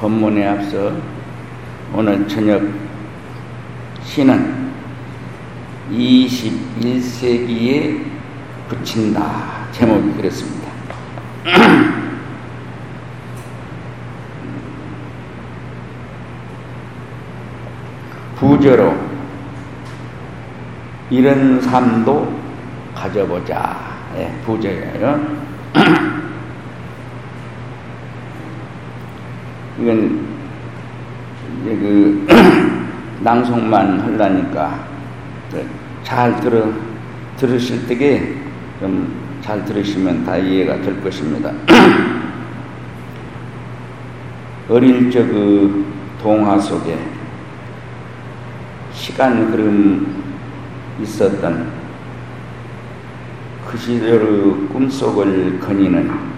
법문에 앞서 오늘 저녁 시는 21세기에 붙인다. 제목이 그렇습니다. 부저로 이런 삶도 가져보자. 예, 부저예요. 이건 이제 그 낭송만 하려니까 잘 들어 들으실 때게 좀 잘 들으시면 다 이해가 될 것입니다. 어릴 적 그 동화 속에 시간 흐름 있었던 그 시절의 꿈속을 거니는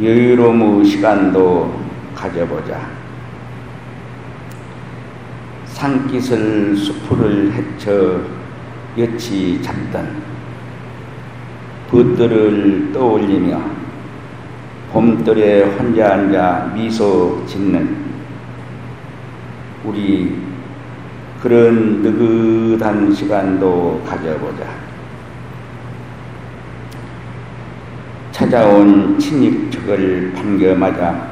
여유로운 시간도 가져보자. 산기슬 수풀을 헤쳐 여치 잡던 붓들을 떠올리며 봄들에 혼자 앉아 미소 짓는 우리 그런 느긋한 시간도 가져보자. 찾아온 친입척을 반겨맞아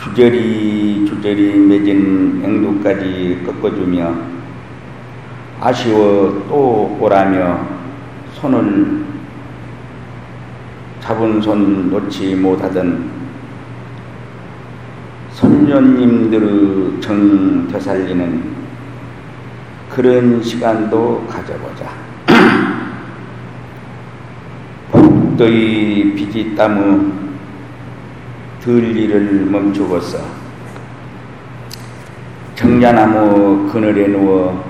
주저리 주저리 맺은 앵두까지 꺾어주며 아쉬워 또 오라며 손을 잡은 손 놓지 못하던 선녀님들의 정 되살리는 그런 시간도 가져보자. 복도의 비지 땀의 들일을 멈추고서 정자나무 그늘에 누워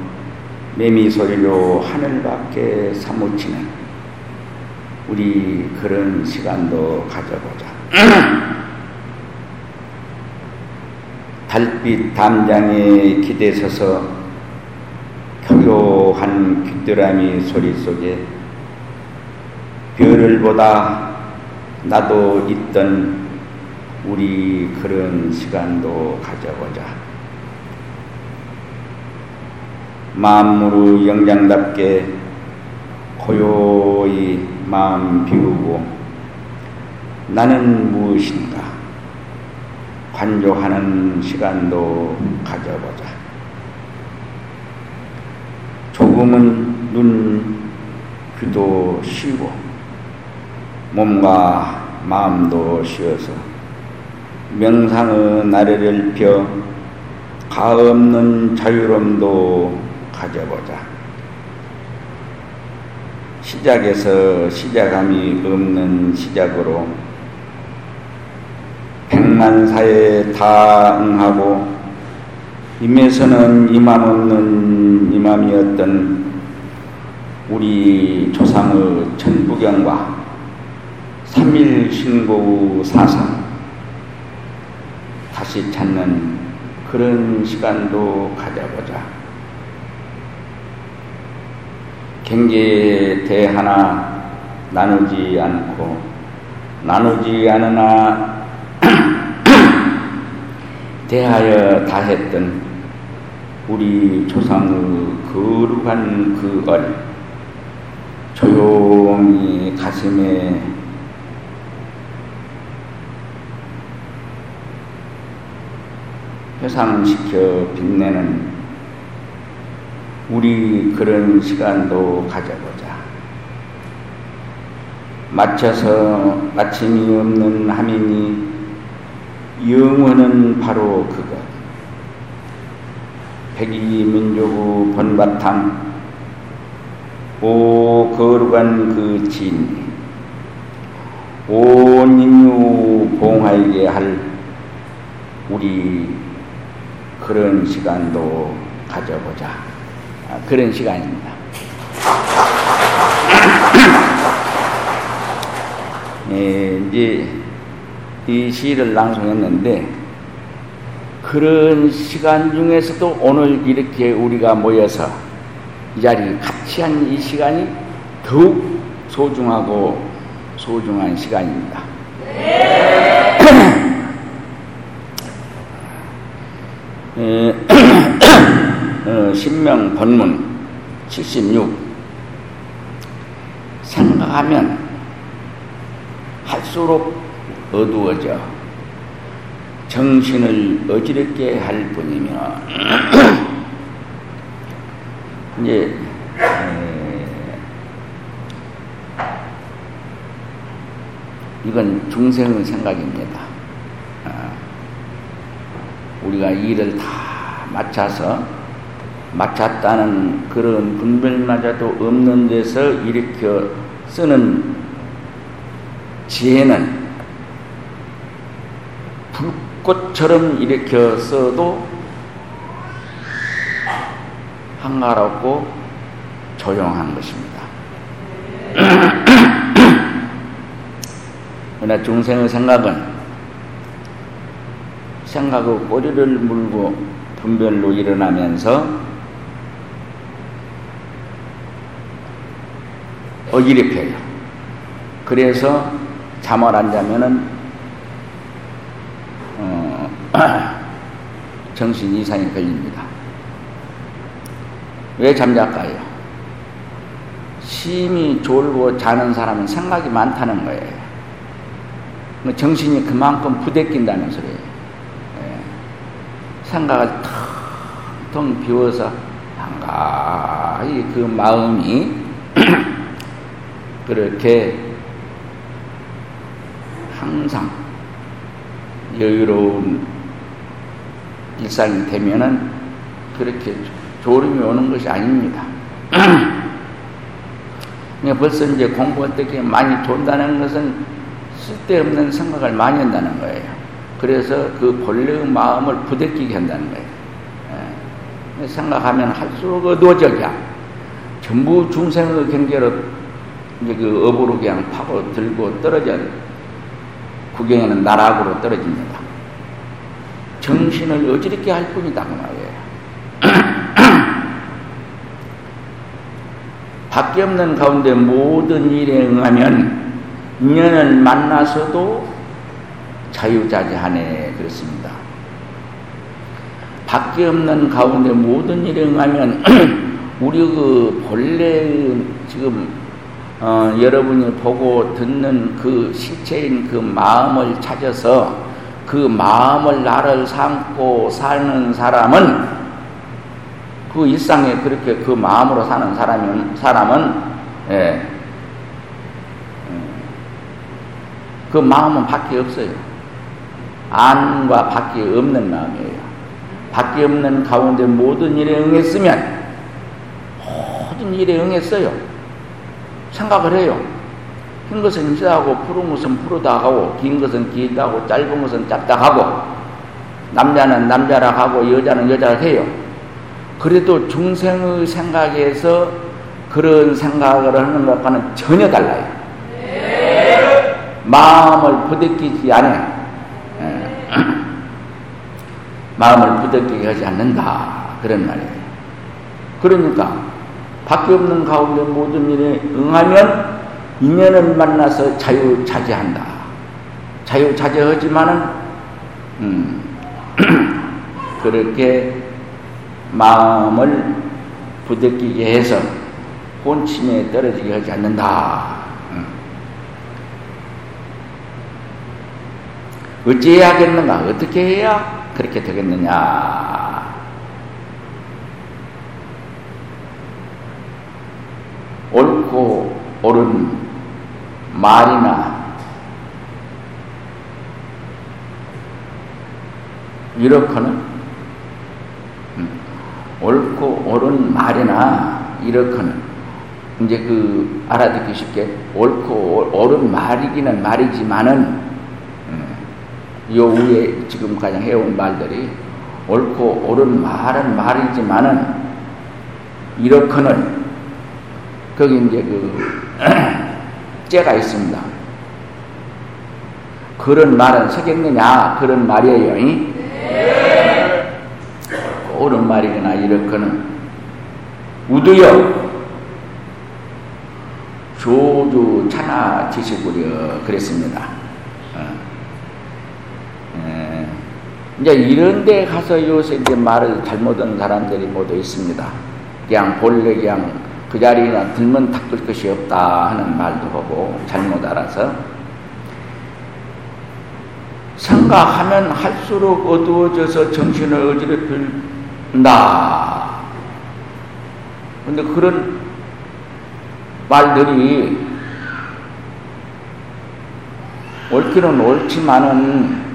매미 소리로 하늘 밖에 사무치는 우리 그런 시간도 가져보자. 달빛 담장에 기대 서서 교교한 귀뚜라미 소리 속에 별을 보다 나도 있던 우리 그런 시간도 가져보자. 마음으로 영장답게 고요히 마음 비우고 나는 무엇인가 관조하는 시간도 가져보자. 조금은 눈, 귀도 쉬고 몸과 마음도 쉬어서 명상의 나래를 펴 가없는 자유로움도 가져보자. 시작에서 시작함이 없는 시작으로 백만사에 다 응하고 임에서는 이맘 없는 이맘이었던 우리 조상의 천부경과 삼일신고의 사상 다시 찾는 그런 시간도 가져보자. 경계에 대 하나 나누지 않고 나누지 않으나 대하여 다했던 우리 조상의 거룩한 그 얼, 조용히 가슴에 회상시켜 빛내는 우리 그런 시간도 가져보자. 맞춰서 마침이 없는 하민이 영원은 바로 그것. 백이민족의 본바탕, 오 거룩한 그 진리, 온 인류 봉하게 할 우리 그런 시간도 가져보자. 아, 그런 시간입니다. 예, 이제 이 시를 낭송했는데 그런 시간 중에서도 오늘 이렇게 우리가 모여서 이 자리를 같이 한 이 시간이 더욱 소중하고 소중한 시간입니다. 네. 어, 신명 본문 76 생각하면 할수록 어두워져 정신을 어지럽게 할 뿐이며 이제 이건 중생의 생각입니다. 아, 우리가 일을 다 맞춰서 맞췄다는 그런 분별마저도 없는 데서 일으켜 쓰는 지혜는 불꽃처럼 일으켜 써도 한가롭고 조용한 것입니다. 그러나 중생의 생각은 생각의 꼬리를 물고 분별로 일어나면서 어기립혀요. 그래서 잠을 안 자면은 어, 정신 이상이 걸립니다. 왜 잠잘까요? 심히 졸고 자는 사람은 생각이 많다는 거예요. 뭐 정신이 그만큼 부대낀다는 소리예요. 예. 생각을 텅텅 비워서 한가히 그 마음이 그렇게 항상 여유로운 일상이 되면은 그렇게 졸음이 오는 것이 아닙니다. 벌써 이제 공부 어떻게 많이 돈다는 것은 쓸데없는 생각을 많이 한다는 거예요. 그래서 그 본래의 마음을 부대끼게 한다는 거예요. 예. 생각하면 할수록 어두워져야 전부 중생의 경계로 이제 그 업으로 그냥 파고 들고 떨어져 구경에는 나락으로 떨어집니다. 정신을 어지럽게 할 뿐이다 그 말이에요. 밖에 없는 가운데 모든 일에 응하면 인연을 만나서도 자유자재하네 그렇습니다. 밖에 없는 가운데 모든 일에 응하면 우리 그 본래 지금 어, 여러분이 보고 듣는 그 실체인 그 마음을 찾아서 그 마음을 나를 삼고 사는 사람은 그 일상에 그렇게 그 마음으로 사는 사람은 사람은 예, 그 마음은 밖에 없어요. 안과 밖에 없는 마음이에요. 밖에 없는 가운데 모든 일에 응했으면 모든 일에 응했어요. 생각을 해요. 흰 것은 흰하고 푸른 것은 푸르다 하고 긴 것은 길다 하고 짧은 것은 짧다 하고 남자는 남자라 하고 여자는 여자라 해요. 그래도 중생의 생각에서 그런 생각을 하는 것과는 전혀 달라요. 마음을 부대끼지 않아. 예. 마음을 부대끼게 하지 않는다. 그런 말이에요. 그러니까 밖에 없는 가운데 모든 일에 응하면 인연을 만나서 자유자재한다. 자유자재하지만은 음, 그렇게 마음을 부대끼게 해서 본침에 떨어지게 하지 않는다. 어찌해야겠는가? 어떻게 해야 그렇게 되겠느냐? 옳고 옳은 말이나 이렇거는 음, 옳고 옳은 말이나 이렇거는 이제 그 알아듣기 쉽게 옳고 옳은 말이기는 말이지만은 음, 요 위에 지금 가장 해온 말들이 옳고 옳은 말은 말이지만은 이렇거는 거기 이제 그 째가 있습니다. 그런 말은 서겠느냐 그런 말이에요. 네. 옳은 말이거나 이렇거는 우두여 조주 차나 지시구려 그랬습니다. 이제 이런 데 가서 요새 이제 말을 잘못한 사람들이 모두 있습니다. 그냥 본래 그냥 그 자리나 들면 닦을 것이 없다 하는 말도 하고 잘못 알아서 생각하면 할수록 어두워져서 정신을 어지럽힌다. 근데 그런 말들이 옳기는 옳지만은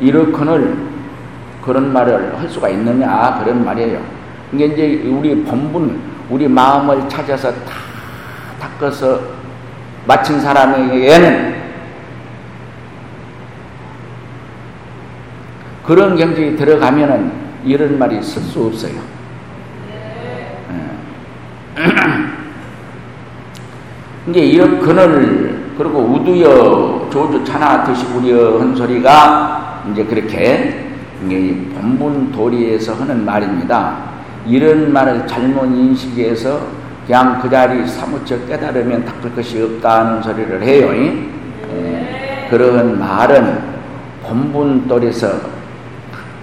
이렇거늘 그런 말을 할 수가 있느냐 그런 말이에요. 이게 이제 우리 본분, 우리 마음을 찾아서 다 닦아서 마친 사람에게는 그런 경지에 들어가면은 이런 말이 쓸 수 없어요. 예. 이제 이런 그늘 그리고 우두여 조주 차나 드시구려 한 소리가 이제 그렇게 본분 도리에서 하는 말입니다. 이런 말을 잘못 인식해서 그냥 그 자리 사무쳐 깨달으면 닦을 것이 없다는 소리를 해요. 예. 그런 말은 본분 도리에서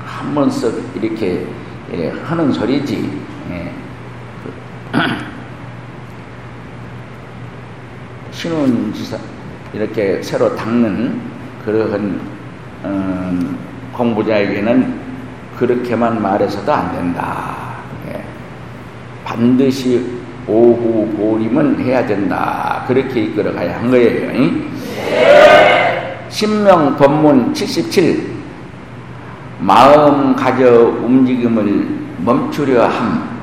한 번씩 이렇게 예, 하는 소리지. 예. 신혼지사 이렇게 새로 닦는 그러한 음, 공부자에게는 그렇게만 말해서도 안 된다. 예. 반드시 오후 보림은 해야 된다. 그렇게 이끌어 가야 한 거예요. 네. 신명 법문 77 마음 가져 움직임을 멈추려 함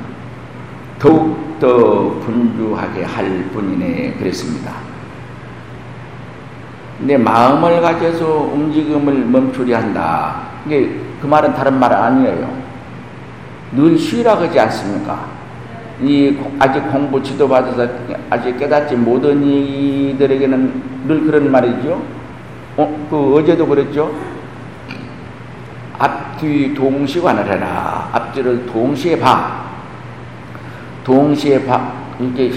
더욱더 분주하게 할 뿐이네 그랬습니다. 근데 마음을 가져서 움직임을 멈추려 한다. 이게 그 말은 다른 말 아니에요. 늘 쉬라 그러지 않습니까? 이 아직 공부 지도받아서 아직 깨닫지 못한 이들에게는 늘 그런 말이죠. 어, 그 어제도 그랬죠. 앞뒤 동시관을 해라. 앞뒤를 동시에 봐. 동시에 봐. 이렇게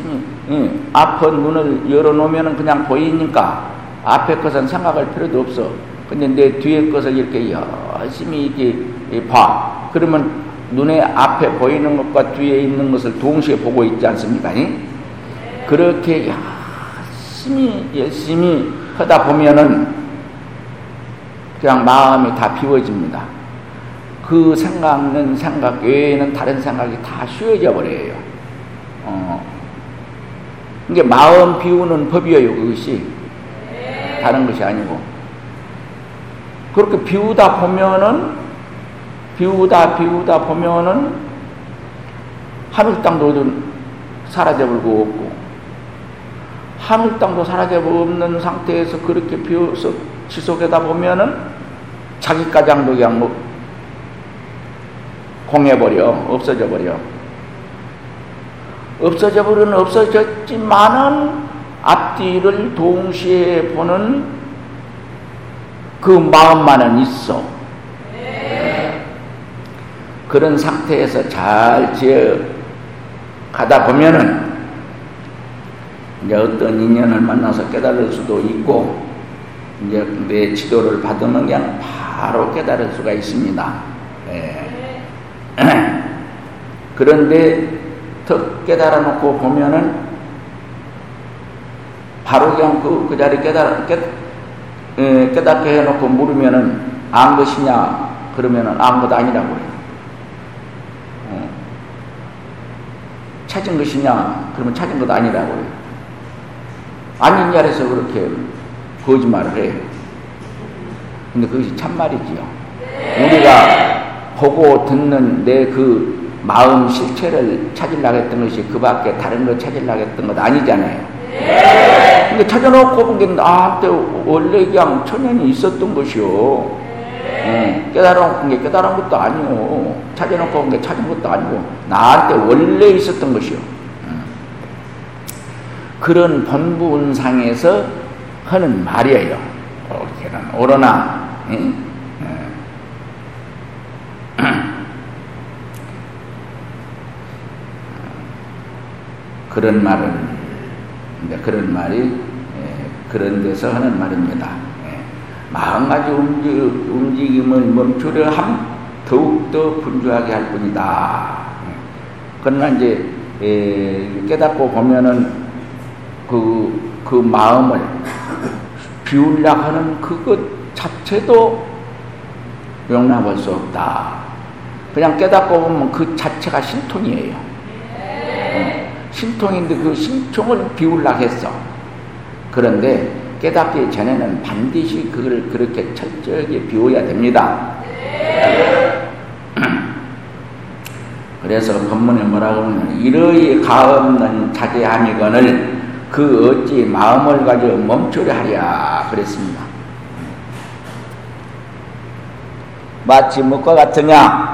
하시니, 예. 앞은 눈을 열어놓으면 그냥 보이니까 앞에 것은 생각할 필요도 없어. 근데 내 뒤에 것을 이렇게 열심히 이렇게 봐. 그러면 눈에 앞에 보이는 것과 뒤에 있는 것을 동시에 보고 있지 않습니까? 그렇게 열심히, 열심히 하다 보면은 그냥 마음이 다 비워집니다. 그 생각는 생각 외에는 다른 생각이 다 쉬워져 버려요. 어. 이게 마음 비우는 법이에요, 그것이. 다른 것이 아니고. 그렇게 비우다 보면은, 비우다, 비우다 보면은, 하늘 땅도 사라져버리고 없고, 하늘 땅도 사라져버리고 없는 상태에서 그렇게 비워서 지속하다 보면은 자기 가장도 그냥 뭐 공해버려, 없어져 버려. 없어져 버리는 없어졌지만은 앞뒤를 동시에 보는 그 마음만은 있어. 그런 상태에서 잘 지어 가다 보면은 이제 어떤 인연을 만나서 깨달을 수도 있고 이제 내 지도를 받으면 그냥 바로 깨달을 수가 있습니다. 예. 그런데 턱 깨달아 놓고 보면은 바로 그냥 그, 그 자리 깨달아, 깨, 예, 깨닫게 해놓고 물으면은 안 것이냐? 그러면은 아무것도 아니라고 해요. 어. 찾은 것이냐? 그러면 찾은 것도 아니라고 해요. 아니냐 해서 그렇게 거짓말을 해요. 근데 그것이 참말이지요. 우리가 보고 듣는 내 그 마음 실체를 찾으려고 했던 것이 그 밖에 다른 걸 찾으려고 했던 것 아니잖아요. 근데 찾아놓고 본 게, 아, 때 원래 그냥 천연이 있었던 것이요. 네. 깨달은 게 깨달은 것도 아니고, 찾아놓고 본 게 찾은 것도 아니고, 나한테 원래 있었던 것이요. 그런 본분상에서 하는 말이에요. 옳게는 오러나 예? 그런 말은 그런 말이 예, 그런 데서 하는 말입니다. 예. 마음가지 움직임을 멈추려 함 더욱더 분주하게 할 뿐이다. 그러나 이제 깨닫고 보면은 그, 그 마음을 비우려 하는 그것 자체도 용납할 수 없다. 그냥 깨닫고 보면 그 자체가 신통이에요. 어, 신통인데 그 신통을 비우려 했어. 그런데 깨닫기 전에는 반드시 그걸 그렇게 철저하게 비워야 됩니다. 그래서 본문에 뭐라고 하면 이러이 가없는 자제함이거늘 그 어찌 마음을 가져 멈추려 하랴 그랬습니다. 마치 무과 같으냐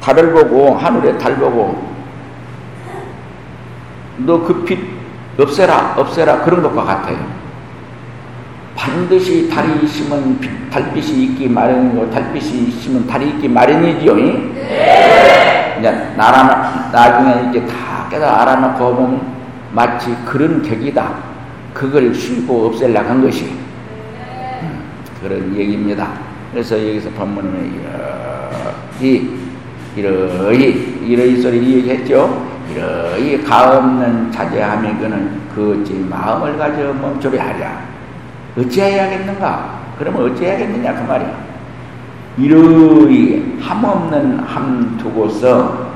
달을 보고 하늘에 달 보고 너 그 빛 없애라 없애라 그런 것과 같아요. 반드시 달이 있으면 달빛이 있기 마련이고 달빛이 있으면 달이 있기 마련이지요. 네. 이제 나라 나중에 이게 다 깨달아 알아놓고 보면 마치 그런 격이다. 그걸 쉬고 없애려고 한 것이 음, 그런 얘기입니다. 그래서 여기서 본문에 이 이러이 이러이 소리 얘기했죠. 이러이 가없는 자제함이 그는 그 어찌 마음을 가져 멈추려 하랴. 어찌해야겠는가? 그러면 어찌해야겠느냐 그 말이야. 이러이 함없는 함 두고서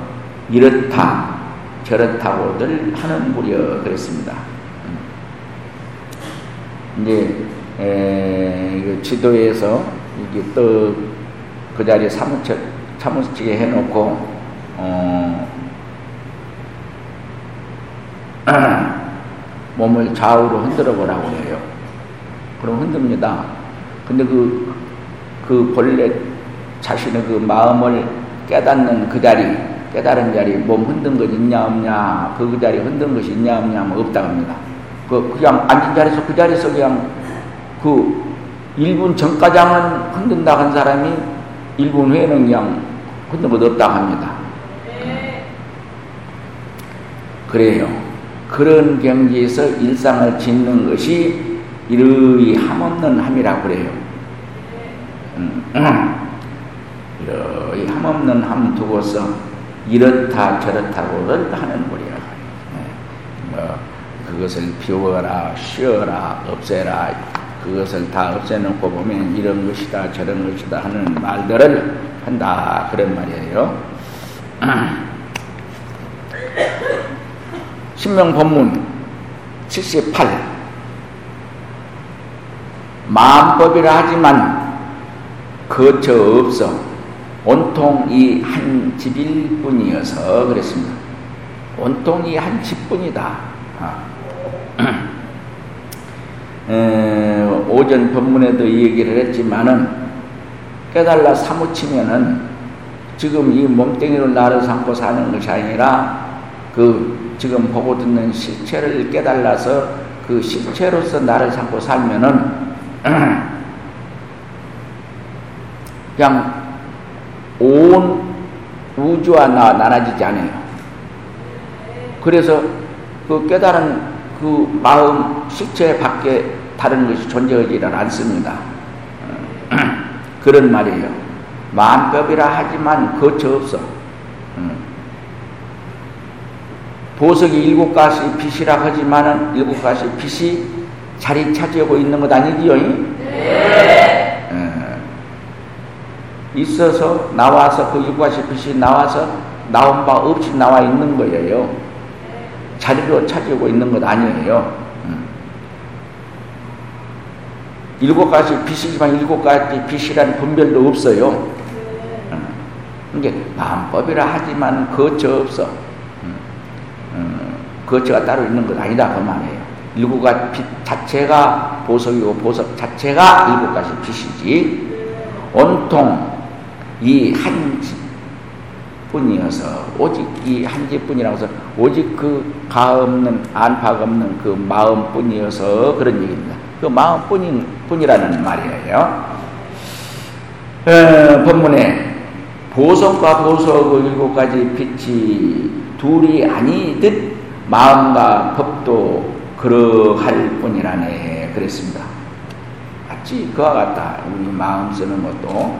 이렇다 저렇다고들 하는 무려 그랬습니다. 이제 에, 지도에서 이게 또그 자리에 사무처 사무치게 해놓고 어, 몸을 좌우로 흔들어 보라고 해요. 그럼 흔듭니다. 근데 그, 그 본래 자신의 그 마음을 깨닫는 그 자리, 깨달은 자리, 몸 흔든 것 있냐, 없냐, 그, 그 자리 흔든 것이 있냐, 없냐 하면 없다고 합니다. 그, 그냥 앉은 자리에서 그 자리에서 그냥 그 1분 전까지는 흔든다 한 사람이 1분 후에는 그냥 흔든 것 없다고 합니다. 그래요. 그런 경지에서 일상을 짓는 것이 이르이 함없는 함이라고 그래요. 음, 이러이 함없는 함 두고서 이렇다 저렇다고를 하는 거리야. 네. 뭐 그것을 비워라, 쉬어라, 없애라, 그것을 다 없애놓고 보면 이런 것이다, 저런 것이다 하는 말들을 한다. 그런 말이에요. 신명 법문 78 마음법이라 하지만 거처 없어 온통 이 한 집일 뿐이어서 그랬습니다. 온통 이 한 집뿐이다. 아. 에, 오전 법문에도 이 얘기를 했지만은 깨달라 사무치면은 지금 이 몸뚱이로 나를 삼고 사는 것이 아니라 그 지금 보고 듣는 실체를 깨달아서 그 실체로서 나를 삼고 살면은 그냥 온 우주와 나 나눠지지 않아요. 그래서 그 깨달은 그 마음 실체 밖에 다른 것이 존재하지는 않습니다. 그런 말이에요. 마음법이라 하지만 거처 없어. 보석이 일곱 가지 빛이라 하지만은 일곱 가지 빛이 자리 차지하고 있는 것 아니지요? 네. 예. 있어서 나와서 그 일과시 빛이 나와서 나온 바 없이 나와 있는 거예요. 자리로 차지하고 있는 것 아니에요. 음. 일곱 가지 빛이지만 일곱 가지 빛이라는 분별도 없어요. 음. 이게 마음법이라 하지만 거처 없어. 음. 거처가 따로 있는 것 아니다 그 말이에요. 일곱 가지 빛 자체가 보석이고 보석 자체가 일곱 가지 빛이지 온통 이 한 집뿐이어서 오직 이 한 집뿐이라고 해서 오직 그 가 없는 안팎 없는 그 마음뿐이어서 그런 얘기입니다. 그 마음뿐인 뿐이라는 말이에요. 에, 본문에 보석과 보석의 일곱 가지 빛이 둘이 아니듯 마음과 법도 그러할 뿐이라네 그랬습니다. 마치 그와 같다. 우리 마음 쓰는 것도.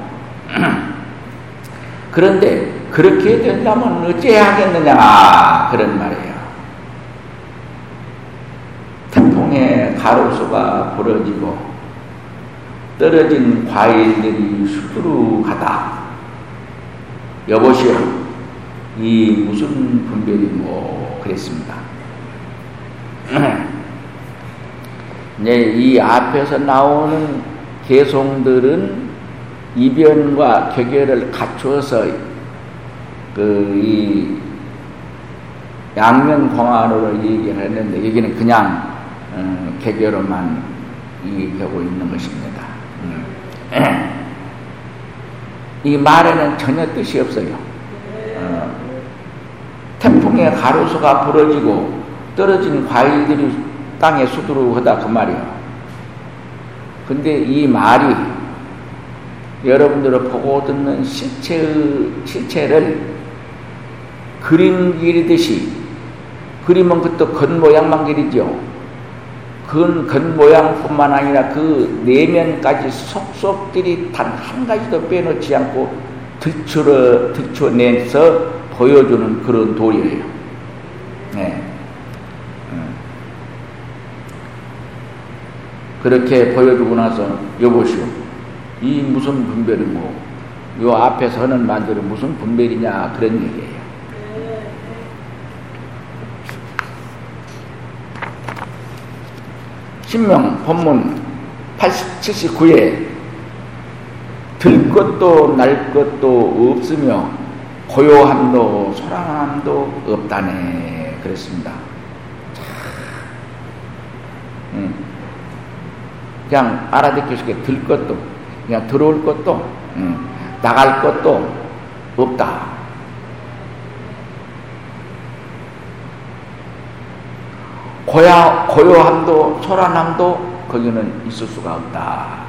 그런데 그렇게 된다면 어찌해야 하겠느냐 그런 말이에요. 태풍에 가로수가 부러지고 떨어진 과일들이 수두룩하다. 여보시오, 이 무슨 분별이 뭐 그랬습니다. 이제 이 앞에서 나오는 개송들은 이변과 격결을 갖추어서 그 이 양면공화로 얘기를 했는데 여기는 그냥 음, 개결로만 얘기하고 있는 것입니다. 음. 이 말에는 전혀 뜻이 없어요. 어, 태풍의 가로수가 부러지고 떨어진 과일들이 땅에 수두룩하다 그 말이야. 근데 이 말이 여러분들을 보고 듣는 실체의 실체를 그림 그리듯이 그림은 그것도 겉모양만 그리죠. 그 겉모양뿐만 아니라 그 내면까지 속속들이 단 한 가지도 빼놓지 않고 들추어 들춰내서 보여주는 그런 도리예요. 네. 그렇게 보여주고 나서 여보시오 이 무슨 분별이고 요 앞에 서는 만들이 무슨 분별이냐 그런 얘기예요. 신명 본문 79에 들 것도 날 것도 없으며 고요함도 소란함도 없다네 그랬습니다. 음. 그냥 알아듣기 쉽게 들 것도 그냥 들어올 것도 음, 나갈 것도 없다. 고야, 고요함도 초란함도 거기는 있을 수가 없다.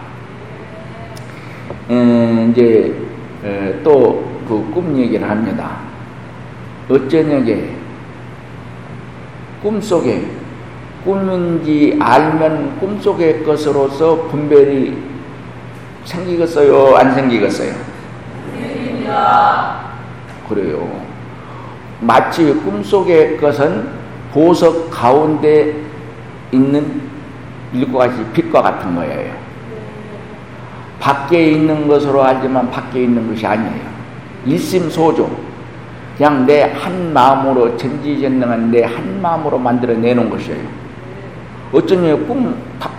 음, 이제 또 그 꿈 얘기를 합니다. 어쩌냐게 꿈속에 꿈인지 알면 꿈속의 것으로서 분별이 생기겠어요? 안 생기겠어요? 생깁니다. 그래요. 마치 꿈속의 것은 보석 가운데 있는 일과 같이 빛과 같은 거예요. 밖에 있는 것으로 알지만 밖에 있는 것이 아니에요. 일심소조. 그냥 내 한 마음으로 전지전능한 내 한 마음으로 만들어내는 것이에요. 어쩌냐 꿈 다,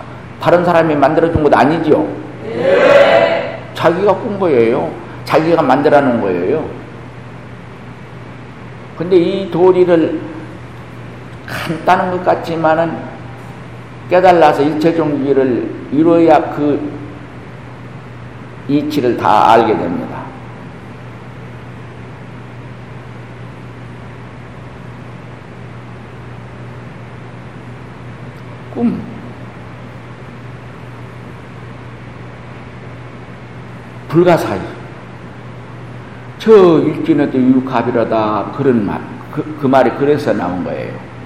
다른 사람이 만들어준 것 아니지요? 네. 자기가 꾼 거예요. 자기가 만들어 놓은 거예요. 근데 이 도리를 간단한 것 같지만은 깨달아서 일체 종기를 이루어야 그 이치를 다 알게 됩니다. 꿈. 불가사의. 저 일진에도 유갑이라다. 그런 말. 그, 그 말이 그래서 나온 거예요.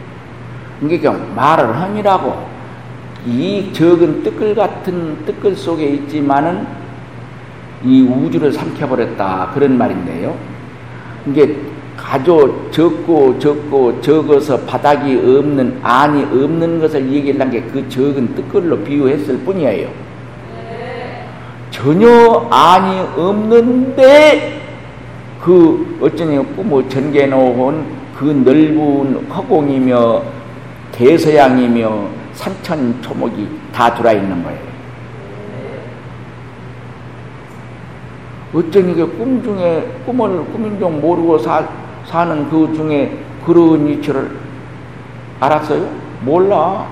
그러니까 말을 함이라고. 이 적은 뜨끌 같은 뜨끌 속에 있지만은 이 우주를 삼켜버렸다. 그런 말인데요. 이게 가져 적고 적고 적어서 바닥이 없는 안이 없는 것을 얘기하는 게그 적은 뜻글로 비유했을 뿐이에요. 전혀 안이 없는데 그 어쩌냐 꿈을 전개 놓은 그 넓은 허공이며 대서양이며 산천 초목이 다 들어 있는 거예요. 어쩌니 꿈 중에 꿈을 꿈인 줄 모르고 사, 사는 그 중에 그런 이치를 알았어요? 몰라.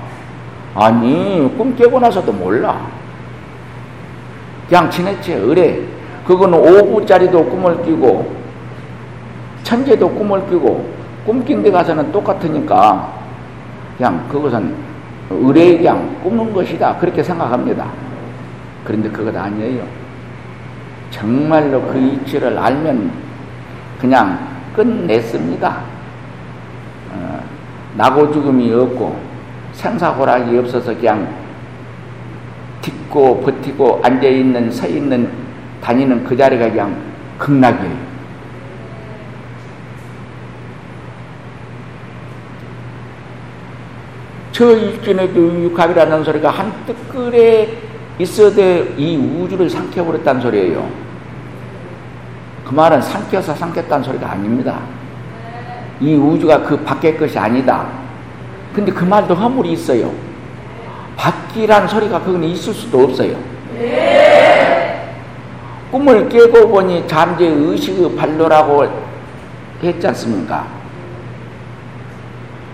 아니, 꿈 깨고 나서도 몰라. 그냥 지냈지, 의뢰. 그거는 5부짜리도 꿈을 끼고, 천재도 꿈을 끼고, 꿈낀 데 가서는 똑같으니까, 그냥 그것은 의뢰 그냥 꾸는 것이다. 그렇게 생각합니다. 그런데 그것 아니에요. 정말로 그 이치를 알면 그냥 끝냈습니다. 어, 나고 죽음이 없고 생사고락이 없어서 그냥 딛고 버티고 앉아있는, 서있는, 다니는 그 자리가 그냥 극락이에요. 저 일진에도 육합이라는 소리가 한 뜨끌에 있어도 이 우주를 삼켜버렸다는 소리예요. 그 말은 삼켜서 삼켰다는 소리가 아닙니다. 이 우주가 그 밖의 것이 아니다. 근데 그 말도 허물이 있어요. 밖이란 소리가 그건 있을 수도 없어요. 꿈을 깨고 보니 잠재 의식의 발로라고 했지 않습니까?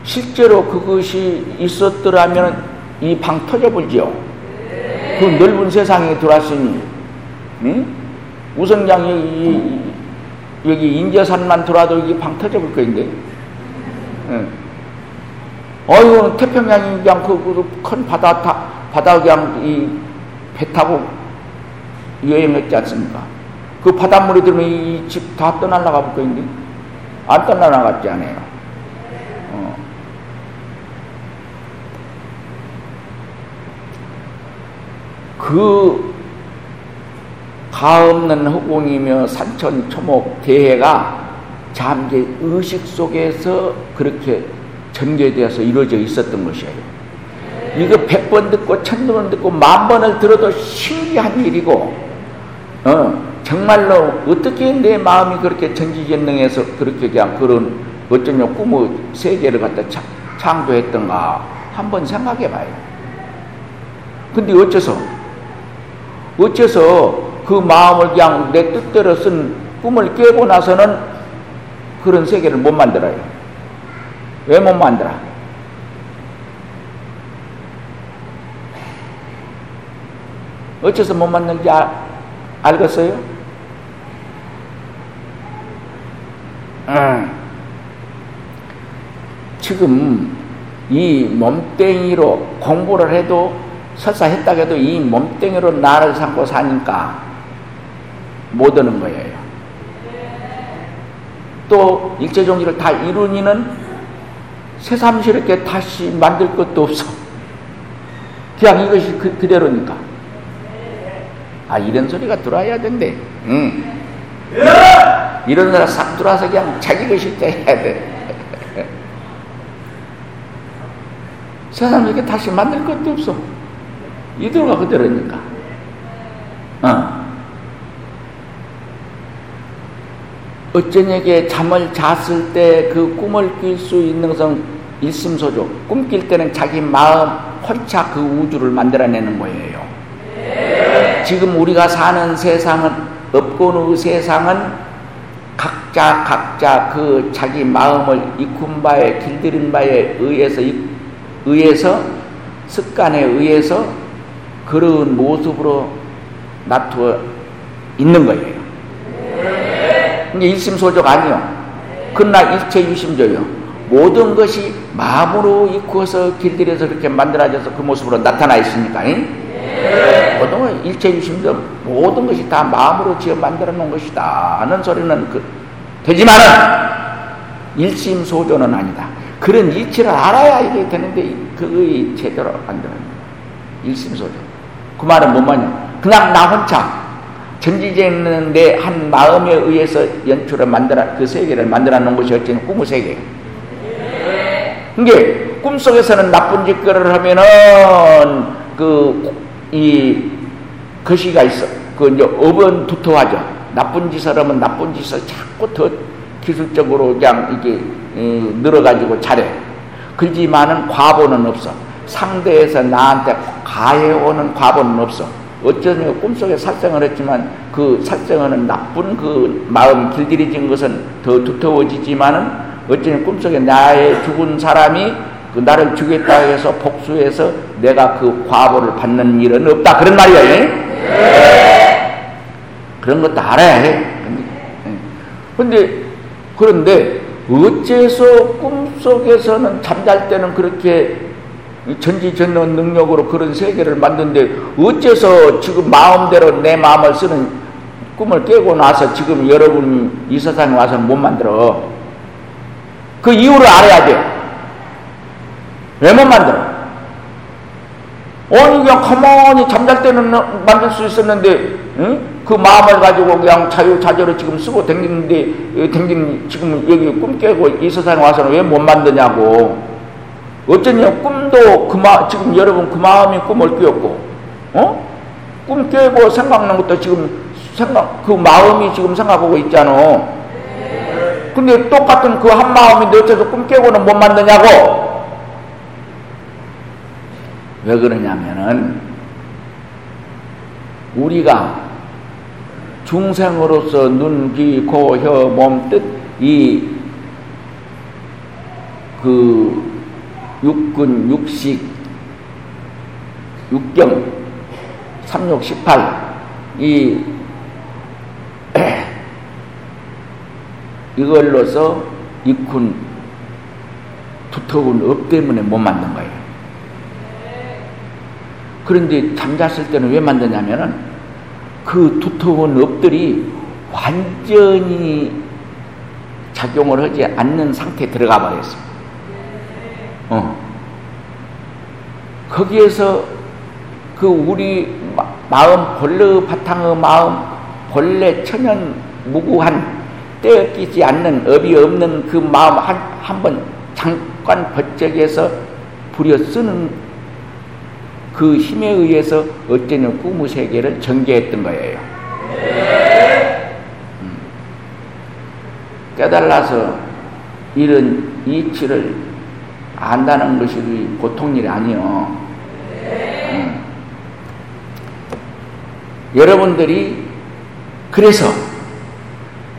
실제로 그것이 있었더라면 이 방 터져버리죠. 그 넓은 세상에 들어왔으니, 응? 우성장이 여기 인제산만 들어와도 이게 방 터져볼 거인데. 응. 어이구, 태평양이 그냥 그, 큰 바다, 타, 바다 그냥 이 배 타고 여행했지 않습니까? 그 바닷물이 들으면 이 집 다 떠날라가 볼 거인데. 안 떠날라갔지 않아요. 그 가없는 허공이며 산천 초목 대해가 잠재 의식 속에서 그렇게 전개되어서 이루어져 있었던 것이에요. 이거 백번 듣고 천번 듣고 만 번을 들어도 신기한 일이고, 어, 정말로 어떻게 내 마음이 그렇게 전지전능해서 그렇게 그냥 그런 어쩌면 꿈의 세계를 갖다 창조했던가 한번 생각해 봐요. 근데 어째서, 어째서 그 마음을 그냥 내 뜻대로 쓴 꿈을 깨고 나서는 그런 세계를 못 만들어요. 왜 못 만들어? 어째서 못 만드는지 알, 알겠어요? 음. 지금 이 몸땡이로 공부를 해도 설사 했다 해도 이 몸땡이로 나를 삼고 사니까 못 오는 거예요. 또 일체종지를 다 이룬 이는 새삼스럽게 다시 만들 것도 없어. 그냥 이것이 그, 그대로니까. 아, 이런 소리가 들어와야 된대. 응. 이런 사람 싹 들어와서 그냥 자기 것이 해야 돼. 세상에 다시 만들 것도 없어. 이대로가 그대로니까. 어. 어쩌냐게 잠을 잤을 때 그 꿈을 낄수 있는 것은 일심소조. 꿈낄 때는 자기 마음 혼자 그 우주를 만들어내는 거예요. 지금 우리가 사는 세상은 업고의 세상은 각자 각자 그 자기 마음을 이군 바에 길들인 바에 의해서 의해서 습관에 의해서 그런 모습으로 놔두어 있는 거예요. 이게 일심소적 아니요. 그러나 일체 유심조요. 모든 것이 마음으로 이쿠어서 길들여서 그렇게 만들어져서 그 모습으로 나타나 있으니까. 모든 건 일체 유심조 모든 것이 다 마음으로 지어 만들어 놓은 것이다. 하는 소리는 그, 되지만은 일심소조는 아니다. 그런 이치를 알아야 이게 되는데 그의 제대로 안 되는 일심소조. 그 말은 뭐냐? 그냥 나 혼자 전지제는 내 한 마음에 의해서 연출을 만들어 그 세계를 만들어 놓은 것이 어찌 꿈의 세계. 이게 꿈속에서는 나쁜 짓거리를 하면은 그이 거시가 있어. 그 이제 업은 두터워하죠. 나쁜 짓을 하면 나쁜 짓을 자꾸 더 기술적으로 그냥 이게 늘어가지고 잘해. 그지만은 과보는 없어. 상대에서 나한테 가해오는 과보는 없어. 어쩌면 꿈속에 살생을 했지만 그 살생하는 나쁜 그 마음이 길들여진 것은 더 두터워지지만은 어쩌면 꿈속에 나의 죽은 사람이 그 나를 죽였다 해서 복수해서 내가 그 과보를 받는 일은 없다. 그런 말이야. 네. 그런 것도 알아야 해. 근데, 그런데 어째서 꿈속에서는 잠잘 때는 그렇게 전지전능 능력으로 그런 세계를 만든데 어째서 지금 마음대로 내 마음을 쓰는 꿈을 깨고 나서 지금 여러분 이 세상에 와서 못 만들어. 그 이유를 알아야 돼. 왜못 만들어? 아니 그냥 가만히 잠잘 때는 만들 수 있었는데 응? 그 마음을 가지고 그냥 자유자재로 지금 쓰고 댕기는데 댕긴 지금 여기 꿈 깨고 이 세상에 와서는 왜 못 만드냐고 어쩌냐? 꿈도 그 마, 지금 여러분 그 마음이 꿈을 꾸었고 어? 꿈 깨고 생각나는 것도 지금 생각 그 마음이 지금 생각하고 있잖아. 근데 똑같은 그 한 마음인데 어째서 꿈 깨고는 못 만드냐고? 왜 그러냐면은 우리가 중생으로서 눈, 귀, 코, 혀, 몸, 뜻, 이, 그, 육근, 육식, 육경, 삼육, 십팔, 이, 이걸로서 이군 두터운 업 때문에 못 만든 거예요. 그런데 잠잤을 때는 왜 만드냐면은 그 두터운 업들이 완전히 작용을 하지 않는 상태에 들어가 버렸어. 어. 거기에서 그 우리 마음 본래 바탕의 마음 본래 천연 무구한 떼어끼지 않는 업이 없는 그 마음 한 한 번 잠깐 번쩍에서 부려 쓰는 그 힘에 의해서 어쩌면 꿈의 세계를 전개했던 거예요. 음. 깨달아서 이런 이치를 안다는 것이 보통 일이 아니요. 음. 여러분들이 그래서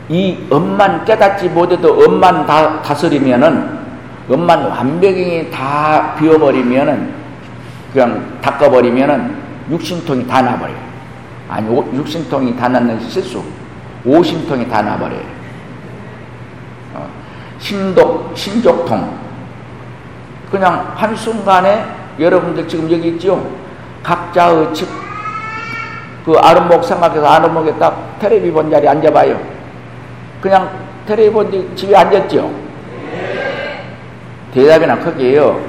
이 엄만 깨닫지 못해도 엄만 다, 다스리면은 엄만 완벽히 다 비워버리면은 그냥 닦아버리면은 육신통이 다 나버려요. 아니, 오, 육신통이 다 났는 실수. 오신통이 다 나버려요. 어, 신독, 신족통. 그냥 한순간에 여러분들 지금 여기 있죠? 각자의 집, 그 아름목 생각해서 아름목에 딱 테레비 본 자리에 앉아봐요. 그냥 테레비 본 집에 앉았죠? 대답이나 크게요.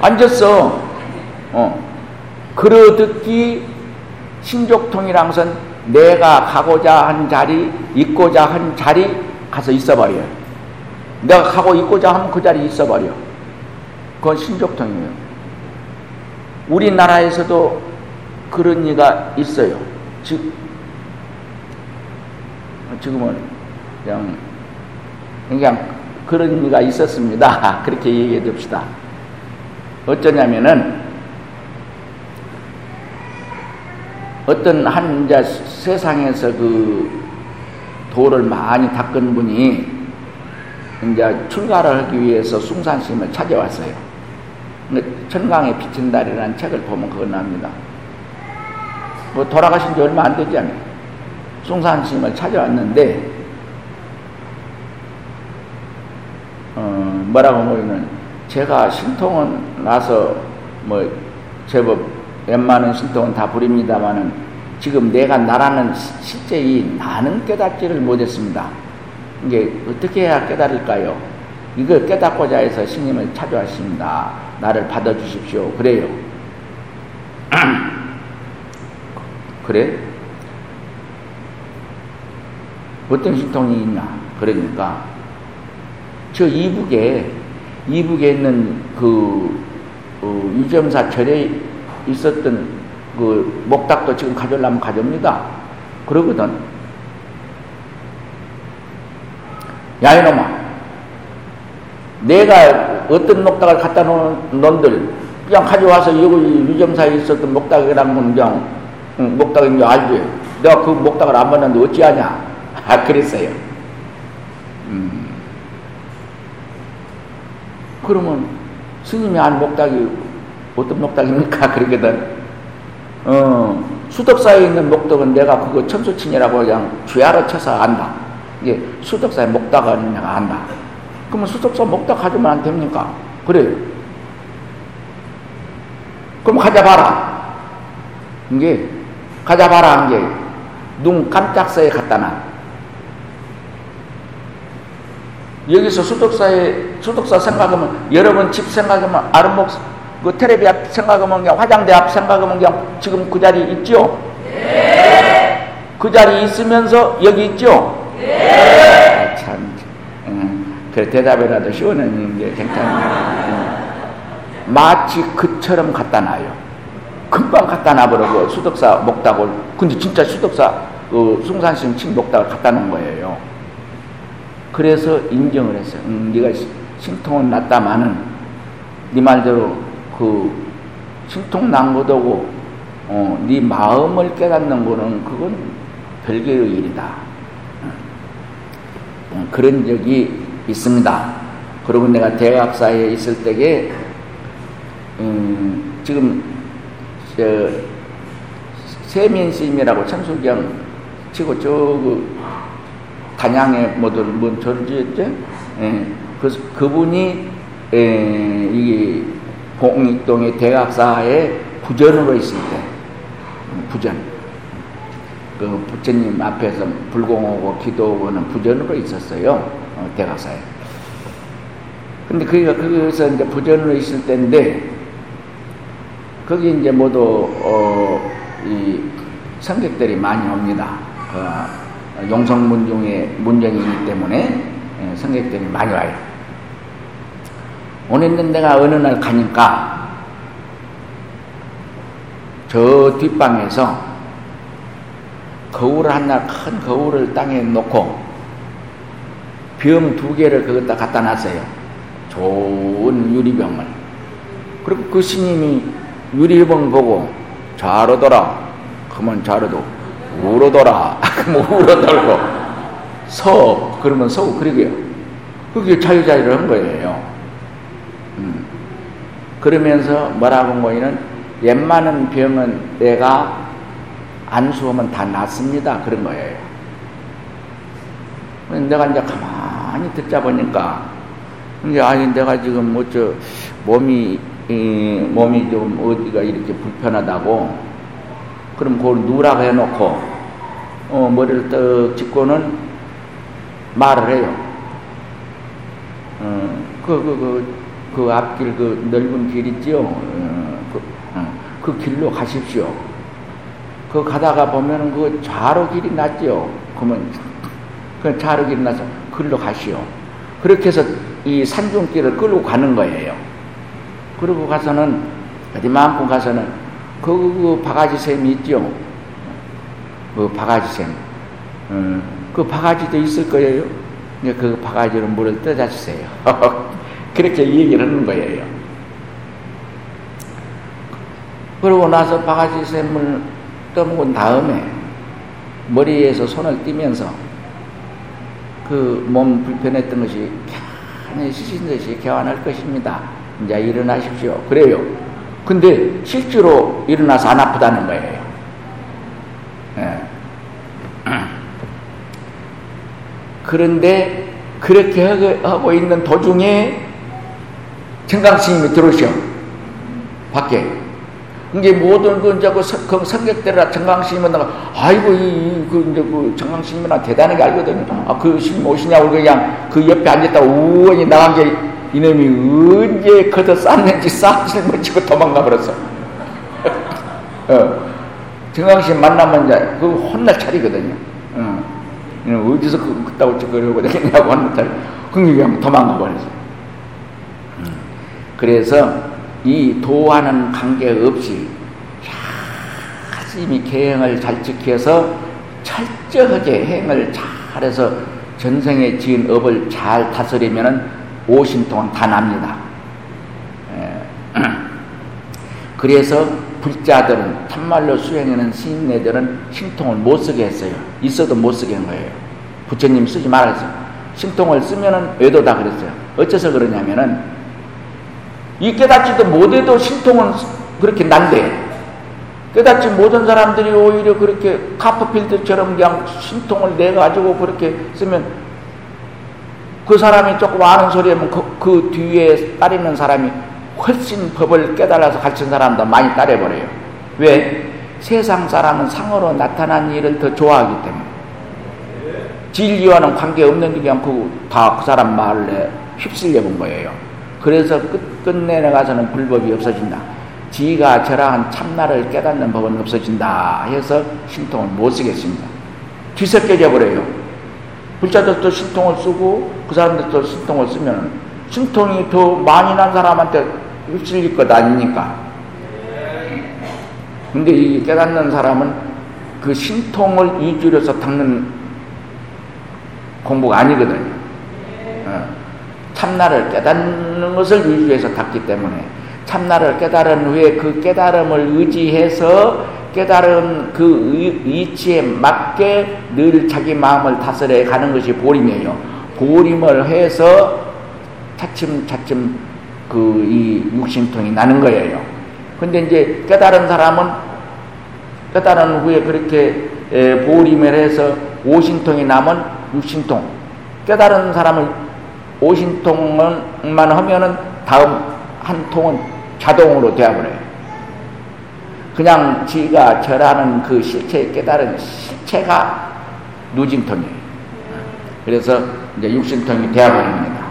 앉았어. 어. 그러듣기 신족통이란 것은 내가 가고자 한 자리, 있고자 한 자리 가서 있어버려. 내가 가고 있고자 하면 그 자리에 있어버려. 그건 신족통이에요. 우리나라에서도 그런 이가 있어요. 즉, 지금은 그냥, 그냥 그런 이가 있었습니다. 그렇게 얘기해 줍시다. 어쩌냐면은 어떤 한 이제 세상에서 그 도를 많이 닦은 분이 이제 출가를 하기 위해서 숭산심을 찾아왔어요. 천강에 비친 달이라는 책을 보면 그건 납니다. 뭐 돌아가신 지 얼마 안 되지 않아요. 숭산심을 찾아왔는데 어, 뭐라고 보면 제가 신통은 나서 뭐 제법 웬만한 신통은 다 부립니다만은 지금 내가 나라는 실제 이 나는 깨닫지를 못했습니다. 이게 어떻게 해야 깨달을까요? 이걸 깨닫고자 해서 스님을 찾아왔습니다. 나를 받아주십시오. 그래요. 그래? 어떤 신통이 있냐? 그러니까 저 이북에 이북에 있는 그 어, 유점사 절에 있었던 그 목닥도 지금 가져오려면 가져옵니다. 그러거든. 야, 이놈아. 내가 어떤 목닥을 갖다 놓은 놈들, 그냥 가져와서 여기 유점사에 있었던 목닥이라는 건 그냥, 응, 목닥인 줄 알지. 내가 그 목닥을 안 봤는데 어찌하냐. 아, 그랬어요. 음. 그러면 스님이 안 목닥이 어떤 목닥입니까? 그러거든. 어, 수덕사에 있는 목덕은 내가 그거 천수친이라고 그냥 쥐알아 쳐서 안다. 이게 수덕사의 목닥은 내가 안다. 그러면 수덕사 목닥 가지면 안 됩니까? 그래요. 그럼 가져봐라. 이게 가져봐라. 이게 눈 깜짝서에 갖다 놔. 여기서 수덕사에 수덕사 생각하면 여러분 집 생각하면 아름목 그 테레비 앞 생각하면 그냥 화장대 앞 생각하면 그냥 지금 그 자리 있죠? 네. 그 자리 있으면서 여기 있죠? 네. 아, 참, 음, 그래 대답이라도 시원한 게 괜찮네. 마치 그처럼 갖다 놔요. 금방 갖다 놔버리고 수덕사 먹다고 근데 진짜 수덕사 그 숭산심 침 먹다가 갖다 놓은 거예요. 그래서 인정을 했어요. 음, 네가 신통은 났다마는 네 말대로 그 신통 난 것도 고 어, 네 마음을 깨닫는 거는 그건 별개의 일이다. 음, 그런 적이 있습니다. 그리고 내가 대학사에 있을 때에 음, 지금 저 세민스님이라고 천수경 치고 저그 단양의 뭐든 뭔 전지였죠? 예. 그 그분이 에, 이 봉익동의 대학사에 부전으로 있을 때 부전 그 부처님 앞에서 불공하고 기도하고는 부전으로 있었어요 어, 대학사에. 근데 그가 거기서 이제 부전으로 있을 때인데 거기 이제 모두 어, 이 성객들이 많이 옵니다. 어, 용성문중의 문전이기 때문에 예, 성객들이 많이 와요. 오늘는 내가 어느 날 가니까 저 뒷방에서 거울 하나 큰 거울을 땅에 놓고 병 두 개를 그것다 갖다 놨어요. 좋은 유리병을. 그리고 그 스님이 유리병 보고 좌로더라. 그러면 좌로도 우로더라. 그럼 우로 돌고 서 그러면 서고 그러게요. 그게 자유자유를 한 거예요. 음. 그러면서 뭐라고 한 거이는 웬만한 병은 내가 안수하면 다 낫습니다. 그런 거예요. 내가 이제 가만히 듣자 보니까 이제 아니 내가 지금 뭐저 몸이 이 몸이 좀 어디가 이렇게 불편하다고 그럼 그걸 누라고 해놓고 어, 머리를 떡 짚고는 말을 해요. 어, 그, 그, 그, 그 앞길, 그 넓은 길 있죠? 어, 그, 어, 그 길로 가십시오. 그 가다가 보면은 그 좌로 길이 났죠? 그러면, 그 좌로 길이 나서 글로 가시오. 그렇게 해서 이 산중길을 끌고 가는 거예요. 그러고 가서는, 어디만큼 가서는, 그, 그 바가지 샘이 있죠? 그 바가지 샘. 음, 그 바가지도 있을 거예요. 그 바가지로 물을 떠다 주세요. 그렇게 얘기를 하는 거예요. 그러고 나서 바가지 샘을 떠먹은 다음에 머리에서 손을 띄면서 그 몸 불편했던 것이 편히 쉬신 듯이 개환할 것입니다. 이제 일어나십시오. 그래요. 근데 실제로 일어나서 안 아프다는 거예요. 예. 그런데 그렇게 하고 있는 도중에 청강스님이 들어오셔 밖에 이제 모든 그 이제 그 성격대라 청강스님은 나가 아이고 이그 이제 그 청강스님이나 대단하게 알거든요. 아그 스님 오시냐고 그냥 그 옆에 앉았다가 우원히 나간 게 이놈이 언제 걷어 쌌는지 쌌을 못치고 도망가 버렸어. 어. 정강씨 만나면 이제 그 혼날 차리거든요. 어. 어디서 그, 그따고 그러고 다니냐고 혼날 차리. 그게 그냥 도망가 버렸어. 음. 그래서 이 도와는 관계없이 열심히 계행을 잘 지켜서 철저하게 행을 잘해서 전생에 지은 업을 잘 다스리면은 오신 동안 다 납니다. 그래서 불자들은 참말로 수행하는 신인네들은 신통을 못 쓰게 했어요. 있어도 못 쓰게 한 거예요. 부처님 쓰지 말았어요. 신통을 쓰면은 외도다 그랬어요. 어째서 그러냐면은 이 깨닫지도 못해도 신통은 그렇게 난데 깨닫지 못한 사람들이 오히려 그렇게 카프필드처럼 그냥 신통을 내가지고 그렇게 쓰면 그 사람이 조금 아는 소리하면 그, 그 뒤에 따르는 사람이 훨씬 법을 깨달아서 가르친 사람도 많이 따라버려요. 왜? 세상 사람은 상으로 나타난 일을 더 좋아하기 때문에. 진리와는 관계없는 게 그냥 다그 사람 말에 휩쓸려 본 거예요. 그래서 끝, 끝내 나가서는 불법이 없어진다. 지가 저러한 참나를 깨닫는 법은 없어진다 해서 신통을 못 쓰겠습니다. 뒤섞여져 버려요. 불자들도 신통을 쓰고 그 사람들도 신통을 쓰면 신통이 더 많이 난 사람한테 휩쓸릴 것 아닙니까? 근데 이 깨닫는 사람은 그 신통을 해서 닦는 공부가 아니거든요. 어. 참나를 깨닫는 것을 위주해서 닦기 때문에 참나를 깨달은 후에 그 깨달음을 의지해서 깨달은 그 이치에 맞게 늘 자기 마음을 다스려 가는 것이 보림이에요. 보림을 해서 차츰차츰 그 이 육신통이 나는 거예요. 근데 이제 깨달은 사람은 깨달은 후에 그렇게 보림을 해서 오신통이 남은 육신통. 깨달은 사람은 오신통만 하면은 다음 한 통은 자동으로 되어버려요. 그냥 지가 절하는 그 실체에 깨달은 실체가 누진통이에요. 그래서 이제 육신통이 되어버립니다.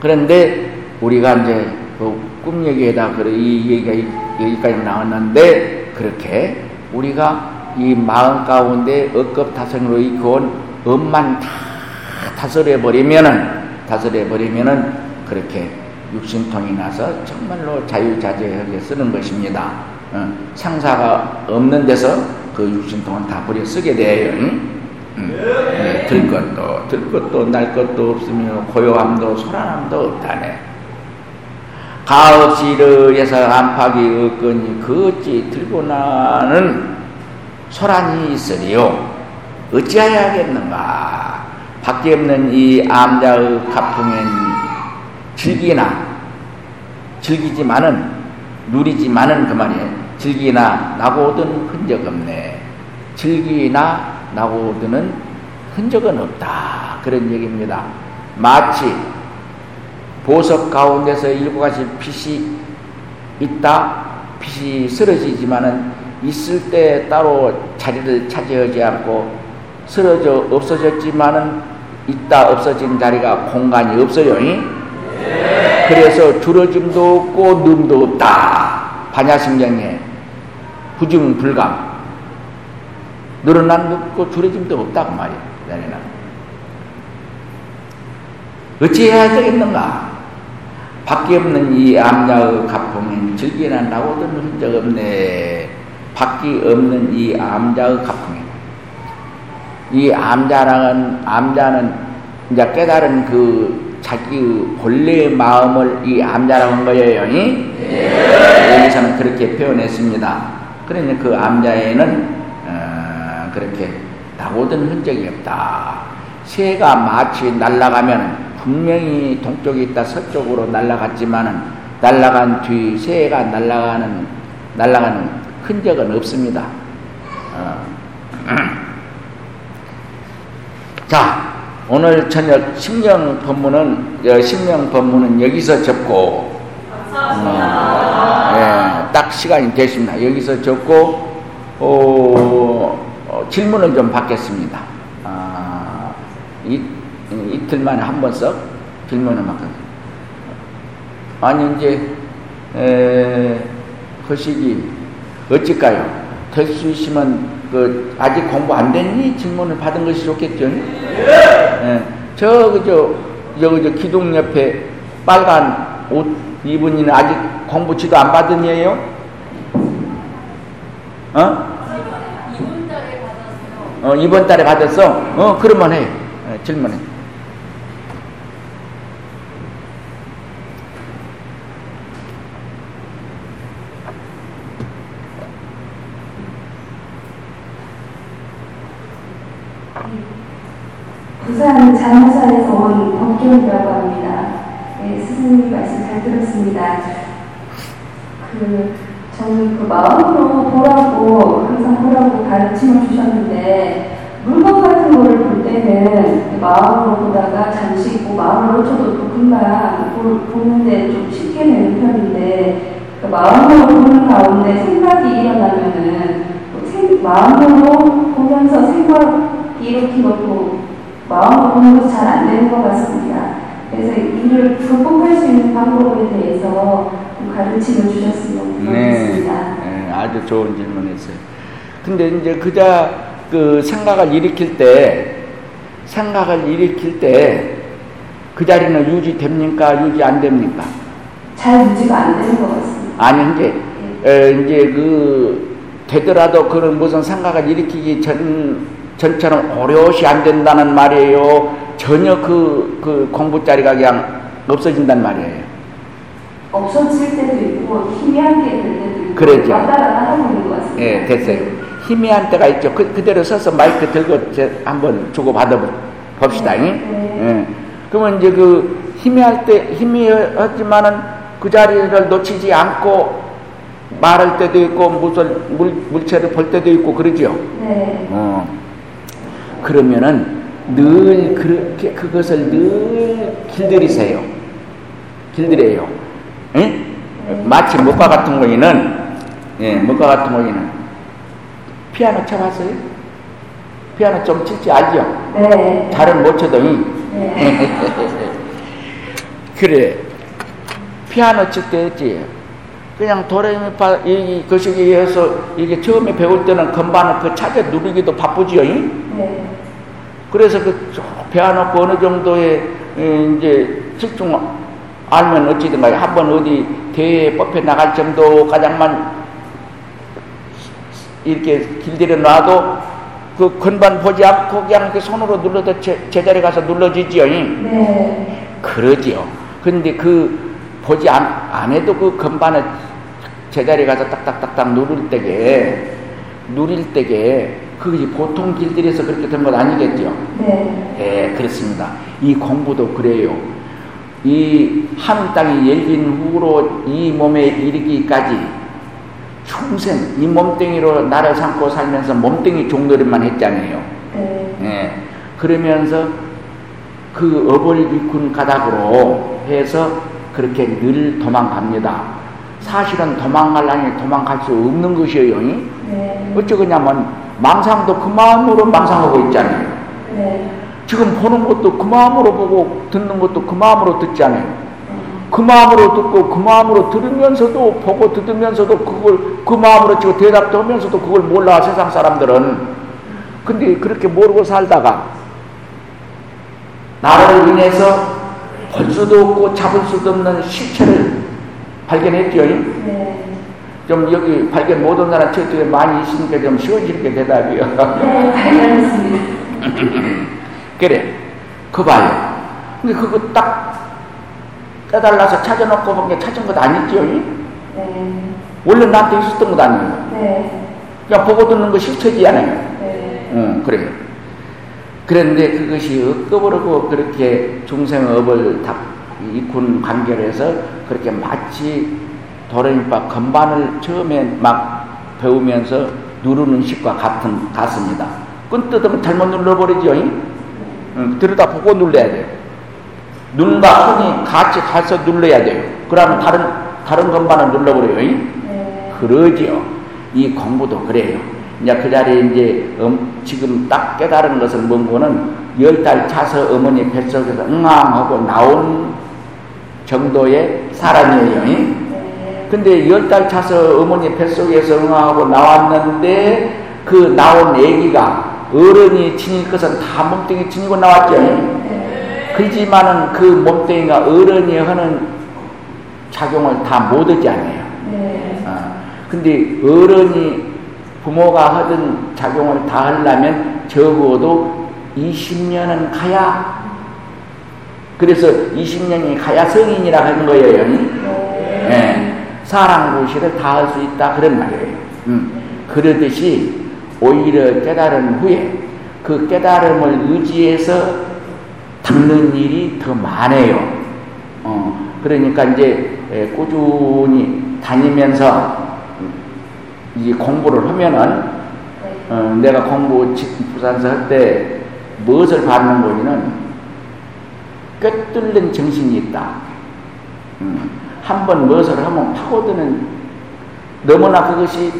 그런데 우리가 이제 그 꿈 얘기에다 그래 이 얘기가 여기까지 나왔는데 그렇게 우리가 이 마음 가운데 억겁다성으로 이겨온 엄만 다 다스려 버리면은 다스려 버리면은 그렇게 육신통이 나서 정말로 자유자재하게 쓰는 것입니다. 어, 상사가 없는 데서 그 육신통은 다 버려 쓰게 돼요. 응? 응. 네, 들 것도 들 것도 날 것도 없으며 고요함도 소란함도 없다네. 가업시르에서 안팎이 없거니 그 어찌 들고 나는 소란이 있으리요. 어찌하여 하겠는가? 밖에 없는 이 암자의 가풍엔 즐기나 즐기지만은 누리지만은 그 말이에요. 즐기나 나고든 흔적 없네. 즐기나 나고든은 흔적은 없다. 그런 얘기입니다. 마치 보석 가운데서 일곱 가지 빛이 있다. 빛이 쓰러지지만은 있을 때 따로 자리를 차지하지 않고 쓰러져 없어졌지만은 있다 없어진 자리가 공간이 없어요. 그래서 줄어짐도 없고 num도 없다. 반야심경에 부중 불감. 늘어난 없고 줄어짐도 없다고 말이야. 내는 어찌해야 되겠는가? 밖에 없는 이 암자의 가풍은 나오던 흔적 없네. 밖에 없는 이 암자의 가풍 이. 이 암자는, 암자는 이제 깨달은 그 자기 본래의 마음을 이 암자라고 한 거예요. 네. 여기서는 그렇게 표현했습니다. 그러니 그 암자에는 어, 그렇게 나오던 흔적이 없다. 새가 마치 날아가면 분명히 동쪽에 있다 서쪽으로 날아갔지만은 날아간 뒤 새가 날아가는 날아가는 흔적은 없습니다. 어. 자, 오늘 저녁 신명 법문은 신명 법문은 여기서 접고 어, 예, 딱 시간이 됐습니다. 여기서 접고 어, 어, 질문을 좀 받겠습니다. 아, 이, 이틀 만에 한 번씩 질문을 받겠습니다. 아니 이제 에, 거시기 어찌까요? 될 수 있으면 그 아직 공부 안 됐니? 질문을 받은 것이 좋겠죠. 예. 저 그저 여기 저 기둥 옆에 빨간 옷 입은 이는 아직 공부 지도 안 받은 이에요? 어? 이번 달에 받았어요. 어, 이번 달에 받았어? 어, 그러면 해. 어, 질문해. 부산 장사에서 온 법경이라고 합니다. 네, 스승님 말씀 잘 들었습니다. 그 저는 그 마음으로 보라고 항상 보라고 가르침을 주셨는데 물건 같은 거를 볼 때는 그 마음으로 보다가 잠시 있고 마음으로 쳐도 또 금방 보는데 좀 쉽게 되는 편인데 그 마음으로 보는 가운데 생각이 일어나면은 마음으로 보면서 생각 이렇게 것도 마음으로 보는 것이 잘 안 되는 것 같습니다. 그래서 이를 극복할 수 있는 방법에 대해서 좀 가르침을 주셨으면 좋겠습니다. 네, 아주 좋은 질문이었어요. 근데 이제 그자 그 생각을 일으킬 때 생각을 일으킬 때 그 자리는 유지됩니까? 유지 안 됩니까? 잘 유지가 안 되는 것 같습니다. 아니 이제 에, 이제 그 되더라도 그런 무슨 생각을 일으키기 전 전처럼 오롯이 안 된다는 말이에요. 전혀 그, 그 공부 자리가 그냥 없어진단 말이에요. 없어질 때도 있고 희미하게 될 때도 있고 그러죠. 왔다 갔다 하고 있는 것 같습니다. 예, 됐어요. 희미한 때가 있죠. 그, 그대로 서서 마이크 들고 제 한번 주고 받아 봅시다. 네. 예. 그러면 이제 그 희미할 때, 희미하지만은 그 자리를 놓치지 않고 말할 때도 있고, 물, 물체를 볼 때도 있고, 그러죠. 네. 어. 그러면은 늘 그렇게 그것을 늘 길들이세요. 길들여요. 예? 마치 목과 같은 거이는, 예, 목과 같은 거이는 피아노 쳐봤어요? 피아노 좀 칠지 알죠? 네. 잘은 못 쳐도, 이. 네. 그래. 피아노 칠 때 했지. 그냥 도레미파 이 거시기에서 이게 처음에 배울 때는 건반을 그 찾아 누르기도 바쁘지요. 이? 네. 그래서 그 배워놓고 어느 정도의 에, 이제 실중 알면 어찌든가 한번 어디 대회에 뽑혀 나갈 정도가량만 이렇게 길들여 놔도 그 건반 보지 않고 그냥 이렇게 손으로 눌러도 제, 제자리 가서 눌러지지요. 네. 그러지요. 근데 그 보지 안, 안 해도 그 건반을 제자리 가서 딱딱딱딱 누를 때게 누릴 때게 그것이 보통 길들여서 그렇게 된 건 아니겠죠. 네. 예, 그렇습니다. 이 공부도 그래요. 이 하늘 땅이 열린 후로 이 몸에 이르기까지 평생 이 몸뚱이로 나를 삼고 살면서 몸뚱이 종노릇만 했잖아요. 네. 예. 그러면서 그 업을 일군 가닥으로 해서 그렇게 늘 도망갑니다. 사실은 도망갈라니 도망갈 수 없는 것이에요. 네. 어쩌겠냐면 망상도 그 마음으로 망상하고 있잖아요. 네. 지금 보는 것도 그 마음으로 보고 듣는 것도 그 마음으로 듣잖아요. 그 마음으로 듣고 그 마음으로 들으면서도 보고 듣으면서도 그걸 그 마음으로 지금 대답도 하면서도 그걸 몰라 세상 사람들은. 근데 그렇게 모르고 살다가 나를 인해서 볼 수도 없고 잡을 수도 없는 실체를 발견했죠. 네. 좀 여기 발견 못한 사람 저쪽에 많이 있으니까 좀 쉬워지게 대답이요. 네. 발견했습니다. 그래. 그 봐요. 근데 그거 딱 깨달아서 찾아놓고 본 게 찾은 것 아니죠? 네. 원래 나한테 있었던 것 아니에요. 네. 그냥 보고 듣는 거 실체지 않아요. 네. 응, 그래요. 그런데 그것이 엇거버리고 그렇게 중생업을 다 이군 관계를 해서 그렇게 마치 도레미파 건반을 처음에 막 배우면서 누르는 식과 같은, 같습니다. 끈 뜯으면 잘못 눌러버리죠. 응, 들여다보고 눌러야 돼요. 눈과 손이 같이 가서 눌러야 돼요. 그러면 다른, 다른 건반을 눌러버려요. 네. 그러지요. 이 공부도 그래요. 이제 그 자리에 이제 음, 지금 딱 깨달은 것은 뭔고는 열 달 차서 어머니 뱃속에서 응앙하고 나온 정도의 사람이에요. 네. 근데 열 달 차서 어머니 뱃속에서 응아하고 나왔는데 그 나온 애기가 어른이 지닐 것은 다 몸뚱이 지니고 나왔죠. 네. 그지만은 그 몸뚱이가 어른이 하는 작용을 다 못 하지 않아요. 네. 어, 근데 어른이 부모가 하던 작용을 다 하려면 적어도 20년은 가야 그래서 20년이 가야 성인이라 하는 거예요. 네. 예, 사랑 구실을 다 할 수 있다 그런 말이에요. 음, 그러듯이 오히려 깨달은 후에 그 깨달음을 의지해서 듣는 일이 더 많아요. 어, 그러니까 이제 에, 꾸준히 다니면서 이 공부를 하면은 어, 내가 공부 부산서 할 때 무엇을 받는 거냐는 꿰뚫는 정신이 있다. 음, 한번 무엇을 하면 파고드는 너무나 그것이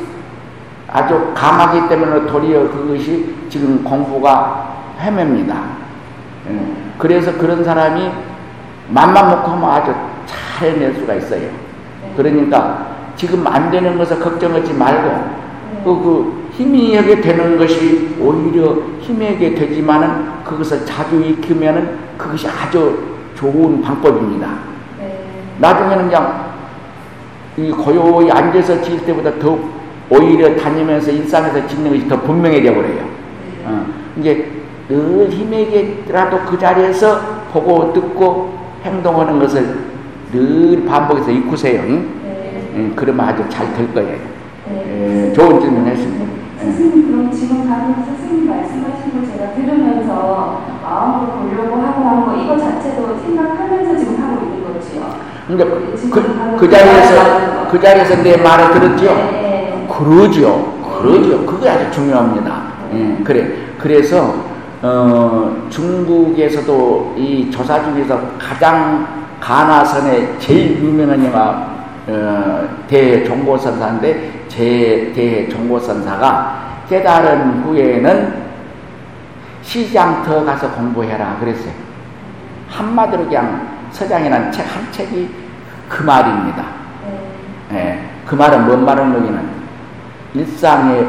아주 감하기 때문에 도리어 그것이 지금 공부가 헤맵니다. 예. 그래서 그런 사람이 맘만 먹고 하면 아주 잘 해낼 수가 있어요. 그러니까 지금 안 되는 것을 걱정하지 말고 그, 그 희미하게 되는 것이 오히려 희미하게 되지만은 그것을 자주 익히면은 그것이 아주 좋은 방법입니다. 나중에는 그냥 이 고요히 앉아서 지을 때보다 더 오히려 다니면서 일상에서 짓는 것이 더 분명해져 버려요. 어. 이제 늘 힘에게라도 그 자리에서 보고 듣고 행동하는 것을 늘 반복해서 익으세요. 응? 네. 응, 그러면 아주 잘 될 거예요. 네. 예, 좋은 질문 했습니다. 네. 선생님 그럼 지금 다른 선생님 말씀하신 거 제가 들으면서 마음으로 보려고 하고 한 거 이거 자체도 생각하면서 지금 하고 있는 거지요. 근데 그, 그 자리에서 그 자리에서 내 말을 들었죠. 네. 그러죠. 그러죠. 그게 아주 중요합니다. 예, 그래. 그래서 어, 중국에서도 이 조사 중에서 가장 가나선의 제일 유명한 영화 어, 대종고선사인데 제 대종고선사가 깨달은 후에는 시장터 가서 공부해라 그랬어요. 한마디로 그냥 서장이라는 책 한 책이 그 말입니다. 네. 예, 그 말은 뭔 말은 여기는 일상의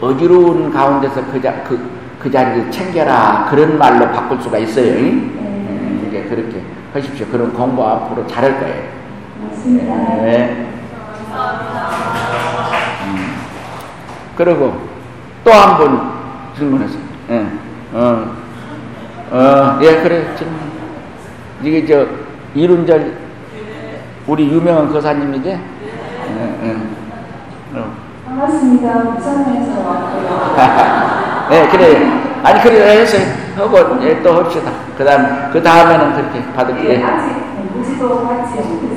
어지러운 가운데서 그, 자, 그, 그 자리를 챙겨라 그런 말로 바꿀 수가 있어요. 네. 음, 이제 그렇게 하십시오. 그럼 공부 앞으로 잘할 거예요. 네. 음. 그리고 또한번 질문하세요. 예. 어, 어, 예, 그래, 질문. 이게 저 이룬절 우리 유명한 거사님이지? 네. 네. 어. 반갑습니다. 부산에서 왔고요. 네, 그래. 아니 그래 해서 하고 예, 또 합시다. 그 다음 그 다음에는 그렇게 받을게. 네, 아직 무지도 못했습니다. 네. 어,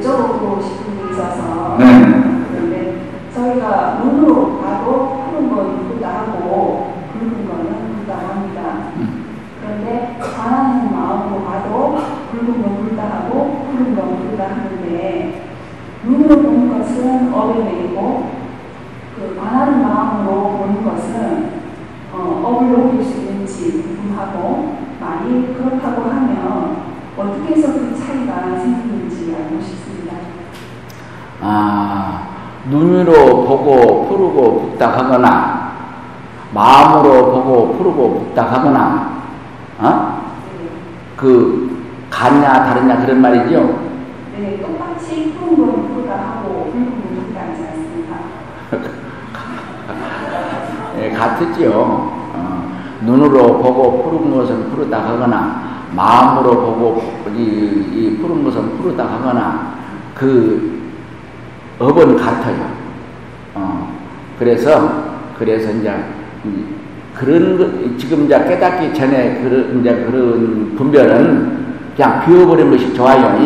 여쭤보고 싶은 게 있어서 네. 그런데 저희가 눈으로 봐도 푸른 건 굵다 하고 붉은 거는 굵다 합니다. 음. 그런데 가난한 마음으로 봐도 붉은 건 굵다 하고 푸른 건 굵다 하는데 눈으로 보는 것은 매이고 그 가난한 마음으로 보는 것은 어, 업을 높일 수 있는지 궁금하고 만약 그렇다고 하면 어떻게 해서 그 차이가 싶습니다. 아, 눈으로 보고 푸르고 붓다 하거나 마음으로 보고 푸르고 붓다 하거나 어? 그 같냐 다르냐 그런 말이죠. 네, 똑같이 푸른 건 푸르다 하고 붉은 건 푸르다 하지 않습니까? 네, 같으죠. 어, 눈으로 보고 푸른 것은 푸르다 하거나 마음으로 보고 이, 이 푸른 것은 푸르다 하거나 그 업은 같아요. 어, 그래서 그래서 이제 그런 지금 이제 깨닫기 전에 그런 이제 그런 분별은 그냥 비워버린 것이 좋아요.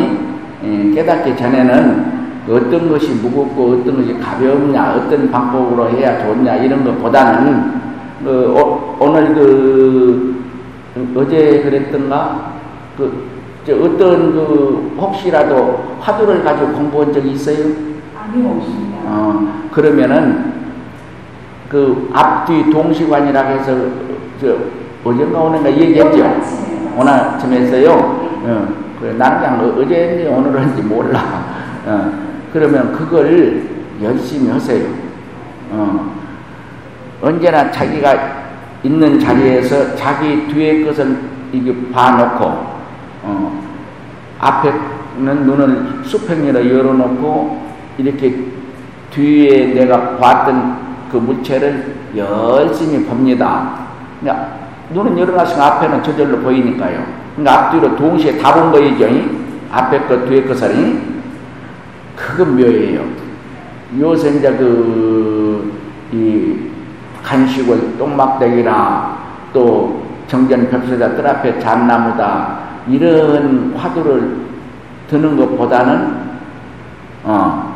예, 깨닫기 전에는 어떤 것이 무겁고 어떤 것이 가볍냐, 어떤 방법으로 해야 좋냐 이런 것보다는 그 어, 오늘 그 어제 그랬던가 그 어떤 그 혹시라도 화두를 가지고 공부한 적이 있어요? 어, 그러면은 그 앞뒤 동시관이라고 해서 저 어젠가 오는가 얘기했죠. 오늘 아침 했어요. 어, 그래, 나는 그냥 어제인지 오늘인지 몰라. 어, 그러면 그걸 열심히 하세요. 어, 언제나 자기가 있는 자리에서 자기 뒤에 것을 이게 봐놓고 어, 앞에는 눈을 수평으로 열어놓고 이렇게 뒤에 내가 봤던 그 물체를 열심히 봅니다. 그러니까 눈은 열어놨으면 앞에는 저절로 보이니까요. 그러니까 앞뒤로 동시에 다 본 거이죠. 앞에 것, 뒤에 것을. 그건 묘예요. 요새 이제 그, 이, 간식을 똥막대기나 또 정전 벽수다 뜰 앞에 잣나무다 이런 화두를 드는 것보다는 어,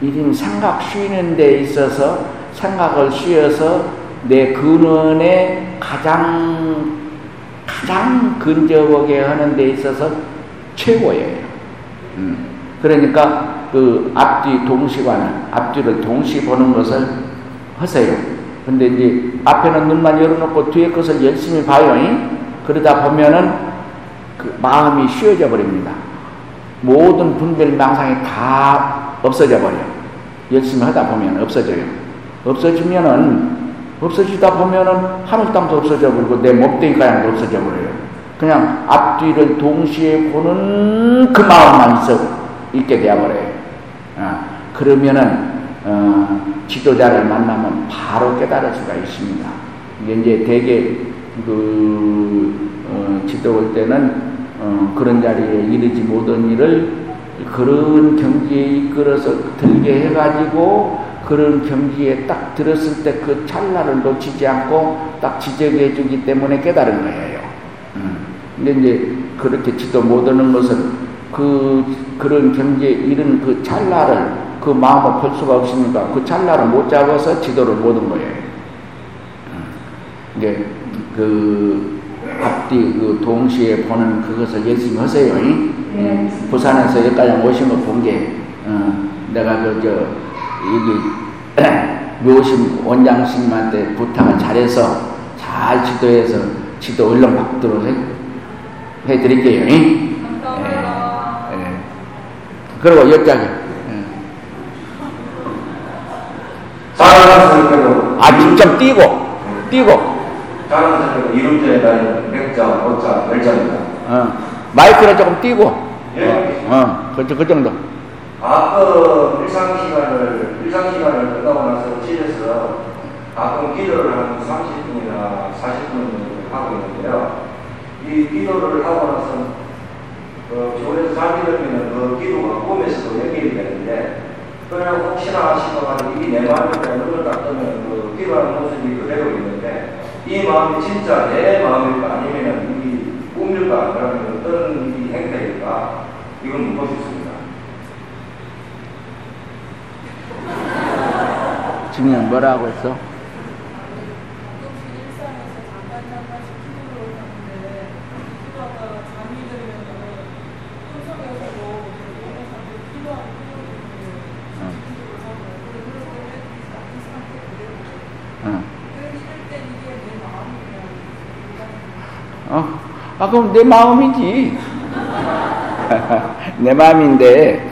이런 생각 쉬는 데 있어서 생각을 쉬어서 내 근원에 가장 가장 근접하게 하는 데 있어서 최고예요. 음. 그러니까 그 앞뒤 동시관을, 앞뒤를 동시 보는 것을 하세요. 근데 이제 앞에는 눈만 열어놓고 뒤에 것을 열심히 봐요. 그러다 보면은 그 마음이 쉬어져 버립니다. 모든 분별 망상이 다 없어져 버려요. 열심히 하다 보면 없어져요. 없어지면은 없어지다 보면은 하늘 땅도 없어져 버리고 내 몸뚱이 가양도 없어져 버려요. 그냥 앞뒤를 동시에 보는 그 마음만 있어 있게 되어버려요. 어, 그러면은 어, 지도자를 만나면 바로 깨달을 수가 있습니다. 이게 이제 대개 그 어, 지도 올 때는 어, 그런 자리에 이르지 못한 일을 그런 경지에 이끌어서 들게 해가지고 그런 경지에 딱 들었을 때 그 찰나를 놓치지 않고 딱 지적해 주기 때문에 깨달은 거예요. 음. 근데 이제 그렇게 지도 못하는 것은 그, 그런 경지에 이른 그 찰나를 그 마음을 볼 수가 없으니까 그 찰나를 못 잡아서 지도를 못한 거예요. 음. 이제 그 앞뒤 그 동시에 보는 그것을 열심히 하세요. 네. 부산에서 여기까지 오신 거 본 게, 어, 내가 그, 저, 여기, 묘심 원장 스님한테 부탁을 잘해서 잘 지도해서 지도 얼른 받도록 해, 해드릴게요. 예, 예. 그리고 여기까지. 예. 아, 직접 뛰고, 뛰고. 다른 사람은 이름자에 따른 백자, 오자, 열자입니다. 어. 마이크를 조금 띄고. 예. 어, 어. 그, 그 정도. 가끔 일상 시간을, 일상 시간을 끝나고 나서 집에서 가끔 기도를 한 30분이나 40분 하고 있는데요. 이 기도를 하고 나서 그 조에서 잠이 들면 그 기도가 꿈에서도 연결이 되는데 그냥 혹시나 하시다가 이내 마음에 눈을 딱 뜨면 그 기도하는 모습이 그대로 있는데 이 마음이 진짜 내 마음일까 아니면 이 꿈일까 그러면 어떤 이 행태일까 이건 묻고 싶습니다. 지금 뭐라고 했어? 아, 그럼 내 마음이지. 내 마음인데,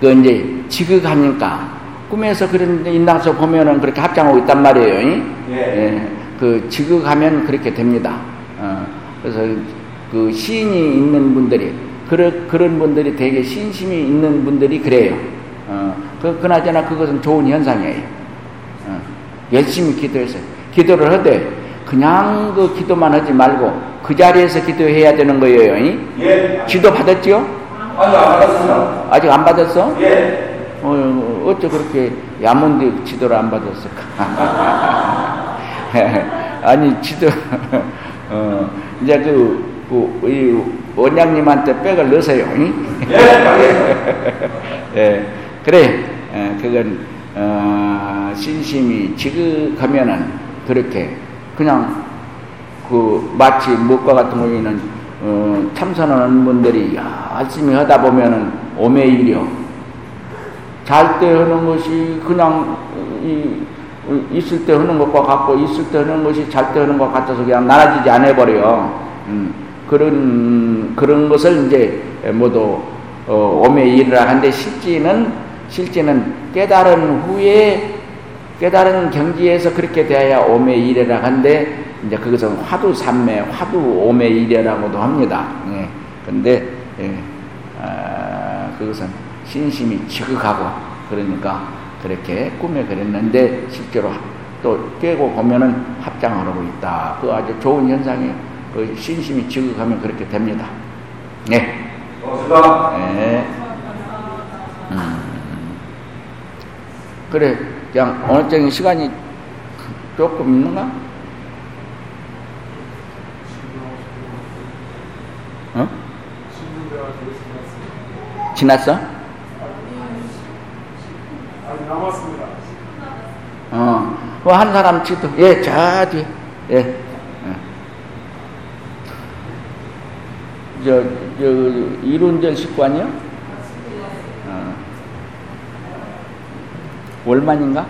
그 이제 지극하니까, 꿈에서 그런 인당서 보면은 그렇게 합장하고 있단 말이에요. 예. 예. 그 지극하면 그렇게 됩니다. 어, 그래서 그 시인이 있는 분들이, 그런, 그런 분들이 되게 신심이 있는 분들이 그래요. 어, 그, 그나저나 그것은 좋은 현상이에요. 어, 열심히 기도해서. 기도를 하되, 그냥 그 기도만 하지 말고 그 자리에서 기도해야 되는 거예요. 예. 기도 받았죠? 아직 안 받았습니다. 아직 안 받았어? 예. 어, 어째 그렇게 야문데 지도를 안 받았을까? 아니, 지도, 어, 이제 그, 그, 이 원장님한테 백을 넣으세요. 예. 예, 그래, 예, 그건, 어, 신심이 지극하면은 그렇게 그냥 그 마치 먹과 같은 경우에는 어, 참선하는 분들이 열심히 하다 보면은 오매일이요. 잘때 하는 것이 그냥 이, 있을 때 하는 것과 같고 있을 때 하는 것이 잘 때 하는 것 같아서 그냥 나눠지지 않아 버려요. 음, 그런 그런 것을 이제 모두 어, 오매 일이라 하는데 실제는 실제는 깨달은 후에 깨달은 경지에서 그렇게 되어야 오매 이래라 한데 이제 그것은 화두 삼매, 화두 오매 이래라고도 합니다. 예. 근데 예. 아, 그것은 신심이 지극하고 그러니까 그렇게 꿈에 그랬는데 실제로 또 깨고 보면은 합장을 하고 있다. 그 아주 좋은 현상이에요. 그 신심이 지극하면 그렇게 됩니다. 네. 고맙습니다. 네. 음. 그래. 그냥 어느 정도 시간이 조금 있는가? 지났어? 남았습니다. 어, 뭐한 사람 지도 예, 자 뒤, 예. 예. 저, 저, 이론전 식구 아니요? 월만인가?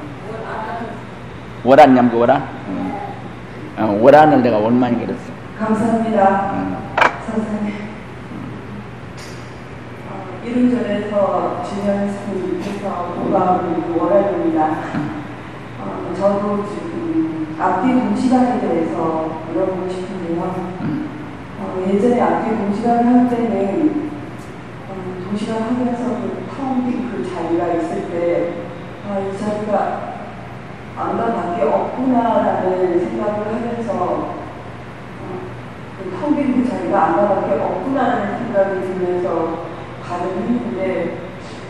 월안 냠고 월안? 음. 어, 월안을 내가 월만이 그랬어. 감사합니다. 응. 어, 이름절에서 진현승께서 보고하고 월요일입니다. 어, 저도 지금 앞뒤 동시간에 대해서 물어보고 싶은데요. 응. 어, 예전에 앞뒤 동시간을 할 때는 어, 동시간 하면서 그텅빈그 자리가 있을 때, 아, 이 자리가 안과 밖에 없구나라는 생각을 하면서 어, 그텅빈 그 자리가 안과 밖에 없구나라는 생각이 들면서 가는 했는데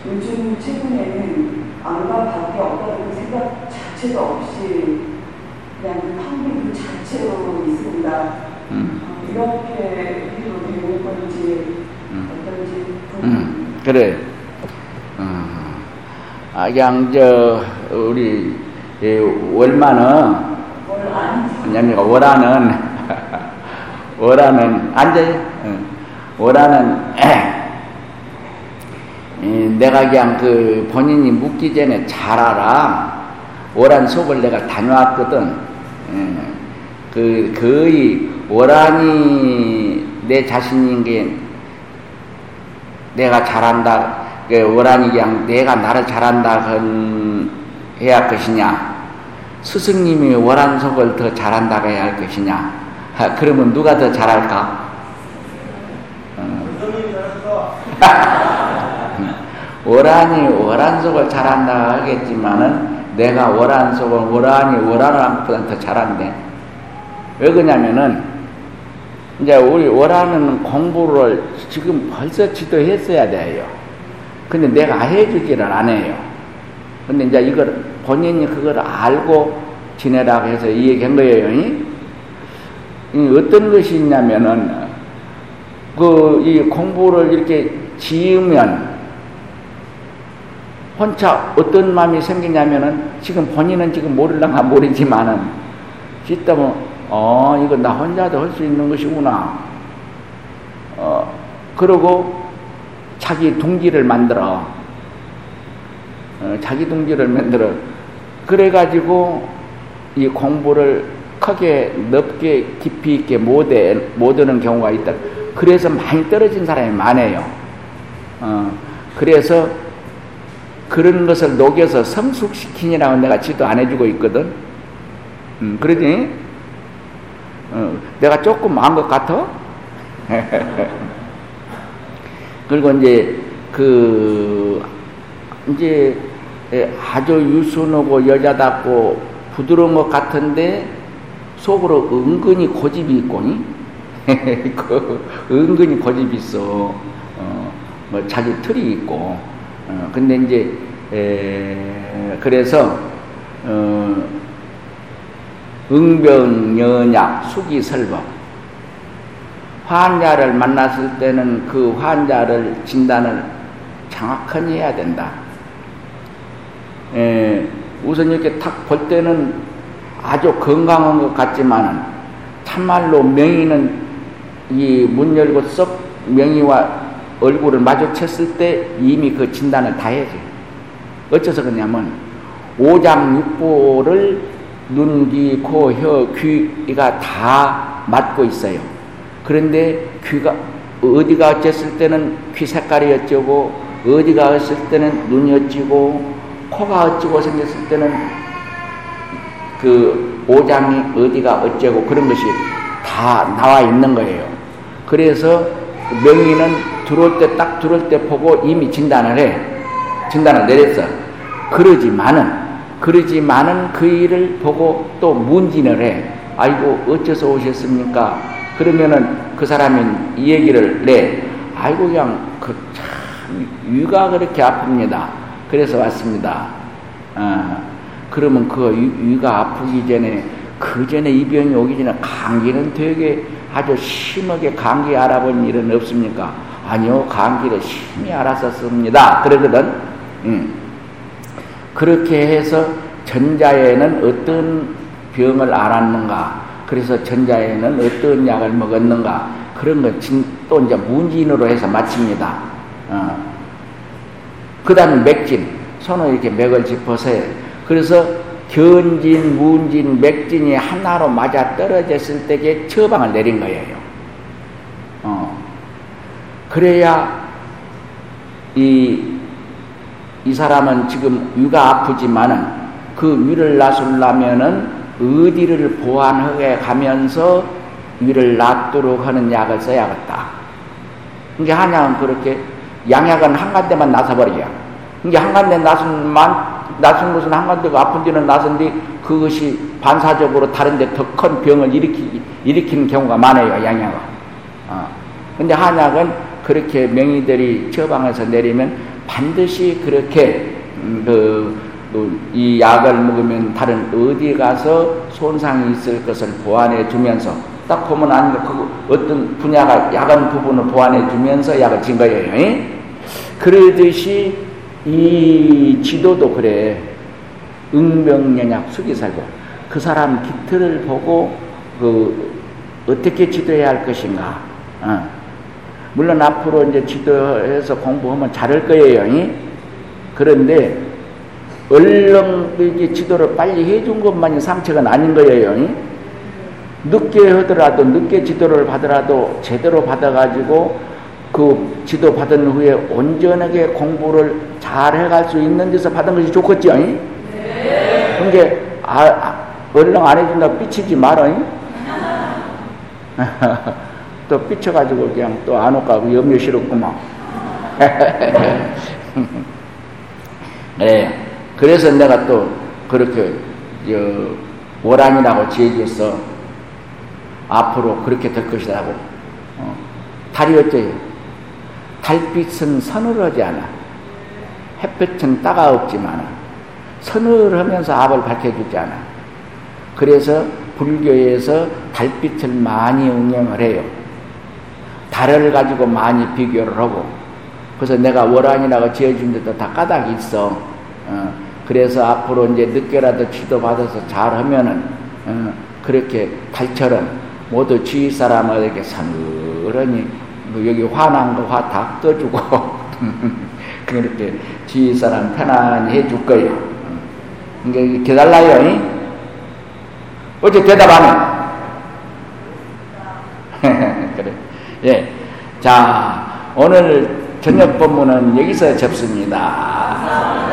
요즘 최근에는 안과 밖에 없다는 그 생각 자체도 없이 그냥 그텅빈 그 자체로 있습니다. 응. 어, 이렇게 해도 되는 건지 음. 어떤지 음, 그래. 어, 아, 그냥, 저, 우리, 이 월마는, 왜냐면 월화는, 월화는, 앉아요. 이, 내가 그냥 그 본인이 묻기 전에 잘 알아. 월한 속을 내가 다녀왔거든. 예. 그, 거의 월한이 내 자신인 게 내가 잘한다. 그 월한이 그냥 내가 나를 잘한다. 그 해야 할 것이냐. 스승님이 월한 속을 더 잘한다고 해야 할 것이냐. 하, 그러면 누가 더 잘할까? 어. 월한이 월한 속을 잘한다 하겠지만은 내가 월한 속을 월한한 것보다 더 잘한대. 왜 그러냐면은 이제 우리 월한은 공부를 지금 벌써 지도했어야 돼요. 근데 내가 해주지를 않아요. 근데 이제 이걸 본인이 그걸 알고 지내라고 해서 이 얘기 한 거예요. 이? 이 어떤 것이 있냐면은 그 이 공부를 이렇게 지으면 혼자 어떤 마음이 생기냐면은 지금 본인은 지금 모를랑가 모르지만은 짓다 보면 어 이거 나 혼자도 할 수 있는 것이구나 어 그러고 자기 둥지를 만들어 어, 자기 둥지를 만들어 그래 가지고 이 공부를 크게 넓게 깊이 있게 못해 못하는 경우가 있다. 그래서 많이 떨어진 사람이 많아요. 어, 그래서 그런 것을 녹여서 성숙시키니라고 내가 지도 안 해주고 있거든. 음, 그러지? 어, 내가 조금 안 것 같아? 그리고 이제 그 이제 아주 유순하고 여자답고 부드러운 것 같은데 속으로 은근히 고집이 있고니 그 은근히 고집이 있어 어, 뭐 자기 틀이 있고 어, 근데 이제 에, 그래서 어, 응병연약 수기설법 환자를 만났을 때는 그 환자를 진단을 정확하게 해야 된다. 에, 우선 이렇게 탁 볼 때는 아주 건강한 것 같지만 참말로 명의는 이 문 열고 썩 명의와 얼굴을 마주쳤을 때 이미 그 진단을 다 해야지. 어째서 그러냐면 오장육부를 눈, 귀, 코, 혀, 귀가 다 맞고 있어요. 그런데 귀가 어디가 어쨌을 때는 귀 색깔이 어쩌고 어디가 어었을 때는 눈이 어찌고 코가 어찌고 생겼을 때는 그 오장이 어디가 어쩌고 그런 것이 다 나와 있는 거예요. 그래서 명의는 들어올 때 딱 들어올 때 보고 이미 진단을 해. 진단을 내렸어. 그러지만은 그러지만은 그 일을 보고 또 문진을 해. 아이고 어째서 오셨습니까? 그러면은 그 사람이 이 얘기를 내. 아이고 그냥 그 참 위가 그렇게 아픕니다. 그래서 왔습니다. 어, 그러면 그 위, 가 아프기 전에 그 전에 이 병이 오기 전에 감기는 되게 아주 심하게 감기 알아본 일은 없습니까? 아니요, 감기를 심히 알았었습니다. 그러거든. 음. 그렇게 해서 전자에는 어떤 병을 알았는가? 그래서 전자에는 어떤 약을 먹었는가? 그런 건또 이제 문진으로 해서 마칩니다. 어. 그 다음에 맥진. 손을 이렇게 맥을 짚어서 해. 그래서 견진, 문진, 맥진이 하나로 맞아 떨어졌을 때에 처방을 내린 거예요. 어. 그래야 이, 이 사람은 지금 위가 아프지만은 그 위를 놔술라면은 어디를 보완하게 가면서 위를 낫도록 하는 약을 써야겠다. 이게 한약은 그렇게 양약은 한 간데만 나서버리야. 이게 한 간데 나순만 나순 것은 한 간데고 아픈 데는 나선데 그것이 반사적으로 다른데 더 큰 병을 일으키, 일으키는 경우가 많아요, 양약은. 어. 근데 한약은 그렇게 명의들이 처방해서 내리면 반드시 그렇게 음, 그, 그, 이 약을 먹으면 다른 어디 가서 손상이 있을 것을 보완해 주면서 딱 보면 아니가 그 어떤 분야가 약한 부분을 보완해 주면서 약을 진 거예요. 에? 그러듯이 이 지도도 그래. 응명연약 수기살고 그 사람 기틀을 보고 그 어떻게 지도해야 할 것인가. 어. 물론 앞으로 이제 지도해서 공부하면 잘할 거예요. 이? 그런데 얼른 이게 지도를 빨리 해준 것만이 상책은 아닌 거예요. 이? 늦게 하더라도 늦게 지도를 받더라도 제대로 받아가지고 그 지도 받은 후에 온전하게 공부를 잘 해갈 수 있는 데서 받은 것이 좋겠죠. 이? 네. 그게 아, 아, 얼른 안 해준다고 삐치지 말어. 또 삐쳐가지고 그냥 또안 올까 고 염려 싫었구만. 네. 그래서 내가 또 그렇게 저 오란이라고 지어줬어. 앞으로 그렇게 될 것이라고. 어. 달이 어때요? 달빛은 서늘하지 않아. 햇볕은 따가웠지만 서늘하면서 앞을 밝혀주지 않아. 그래서 불교에서 달빛을 많이 응용을 해요. 달을 가지고 많이 비교를 하고 그래서 내가 월안이라고 지어준 데도 다 까닭이 있어. 어, 그래서 앞으로 이제 늦게라도 지도받아서 잘하면은 어, 그렇게 달처럼 모두 주위 사람에게 서늘하니 뭐 여기 화난 거 화 다 꺼주고 그렇게 주위 사람 편안히 해줄 거예요. 이게 기달라요. 어째 대답 안 해? 예. 자, 오늘 저녁 본문은 여기서 접습니다.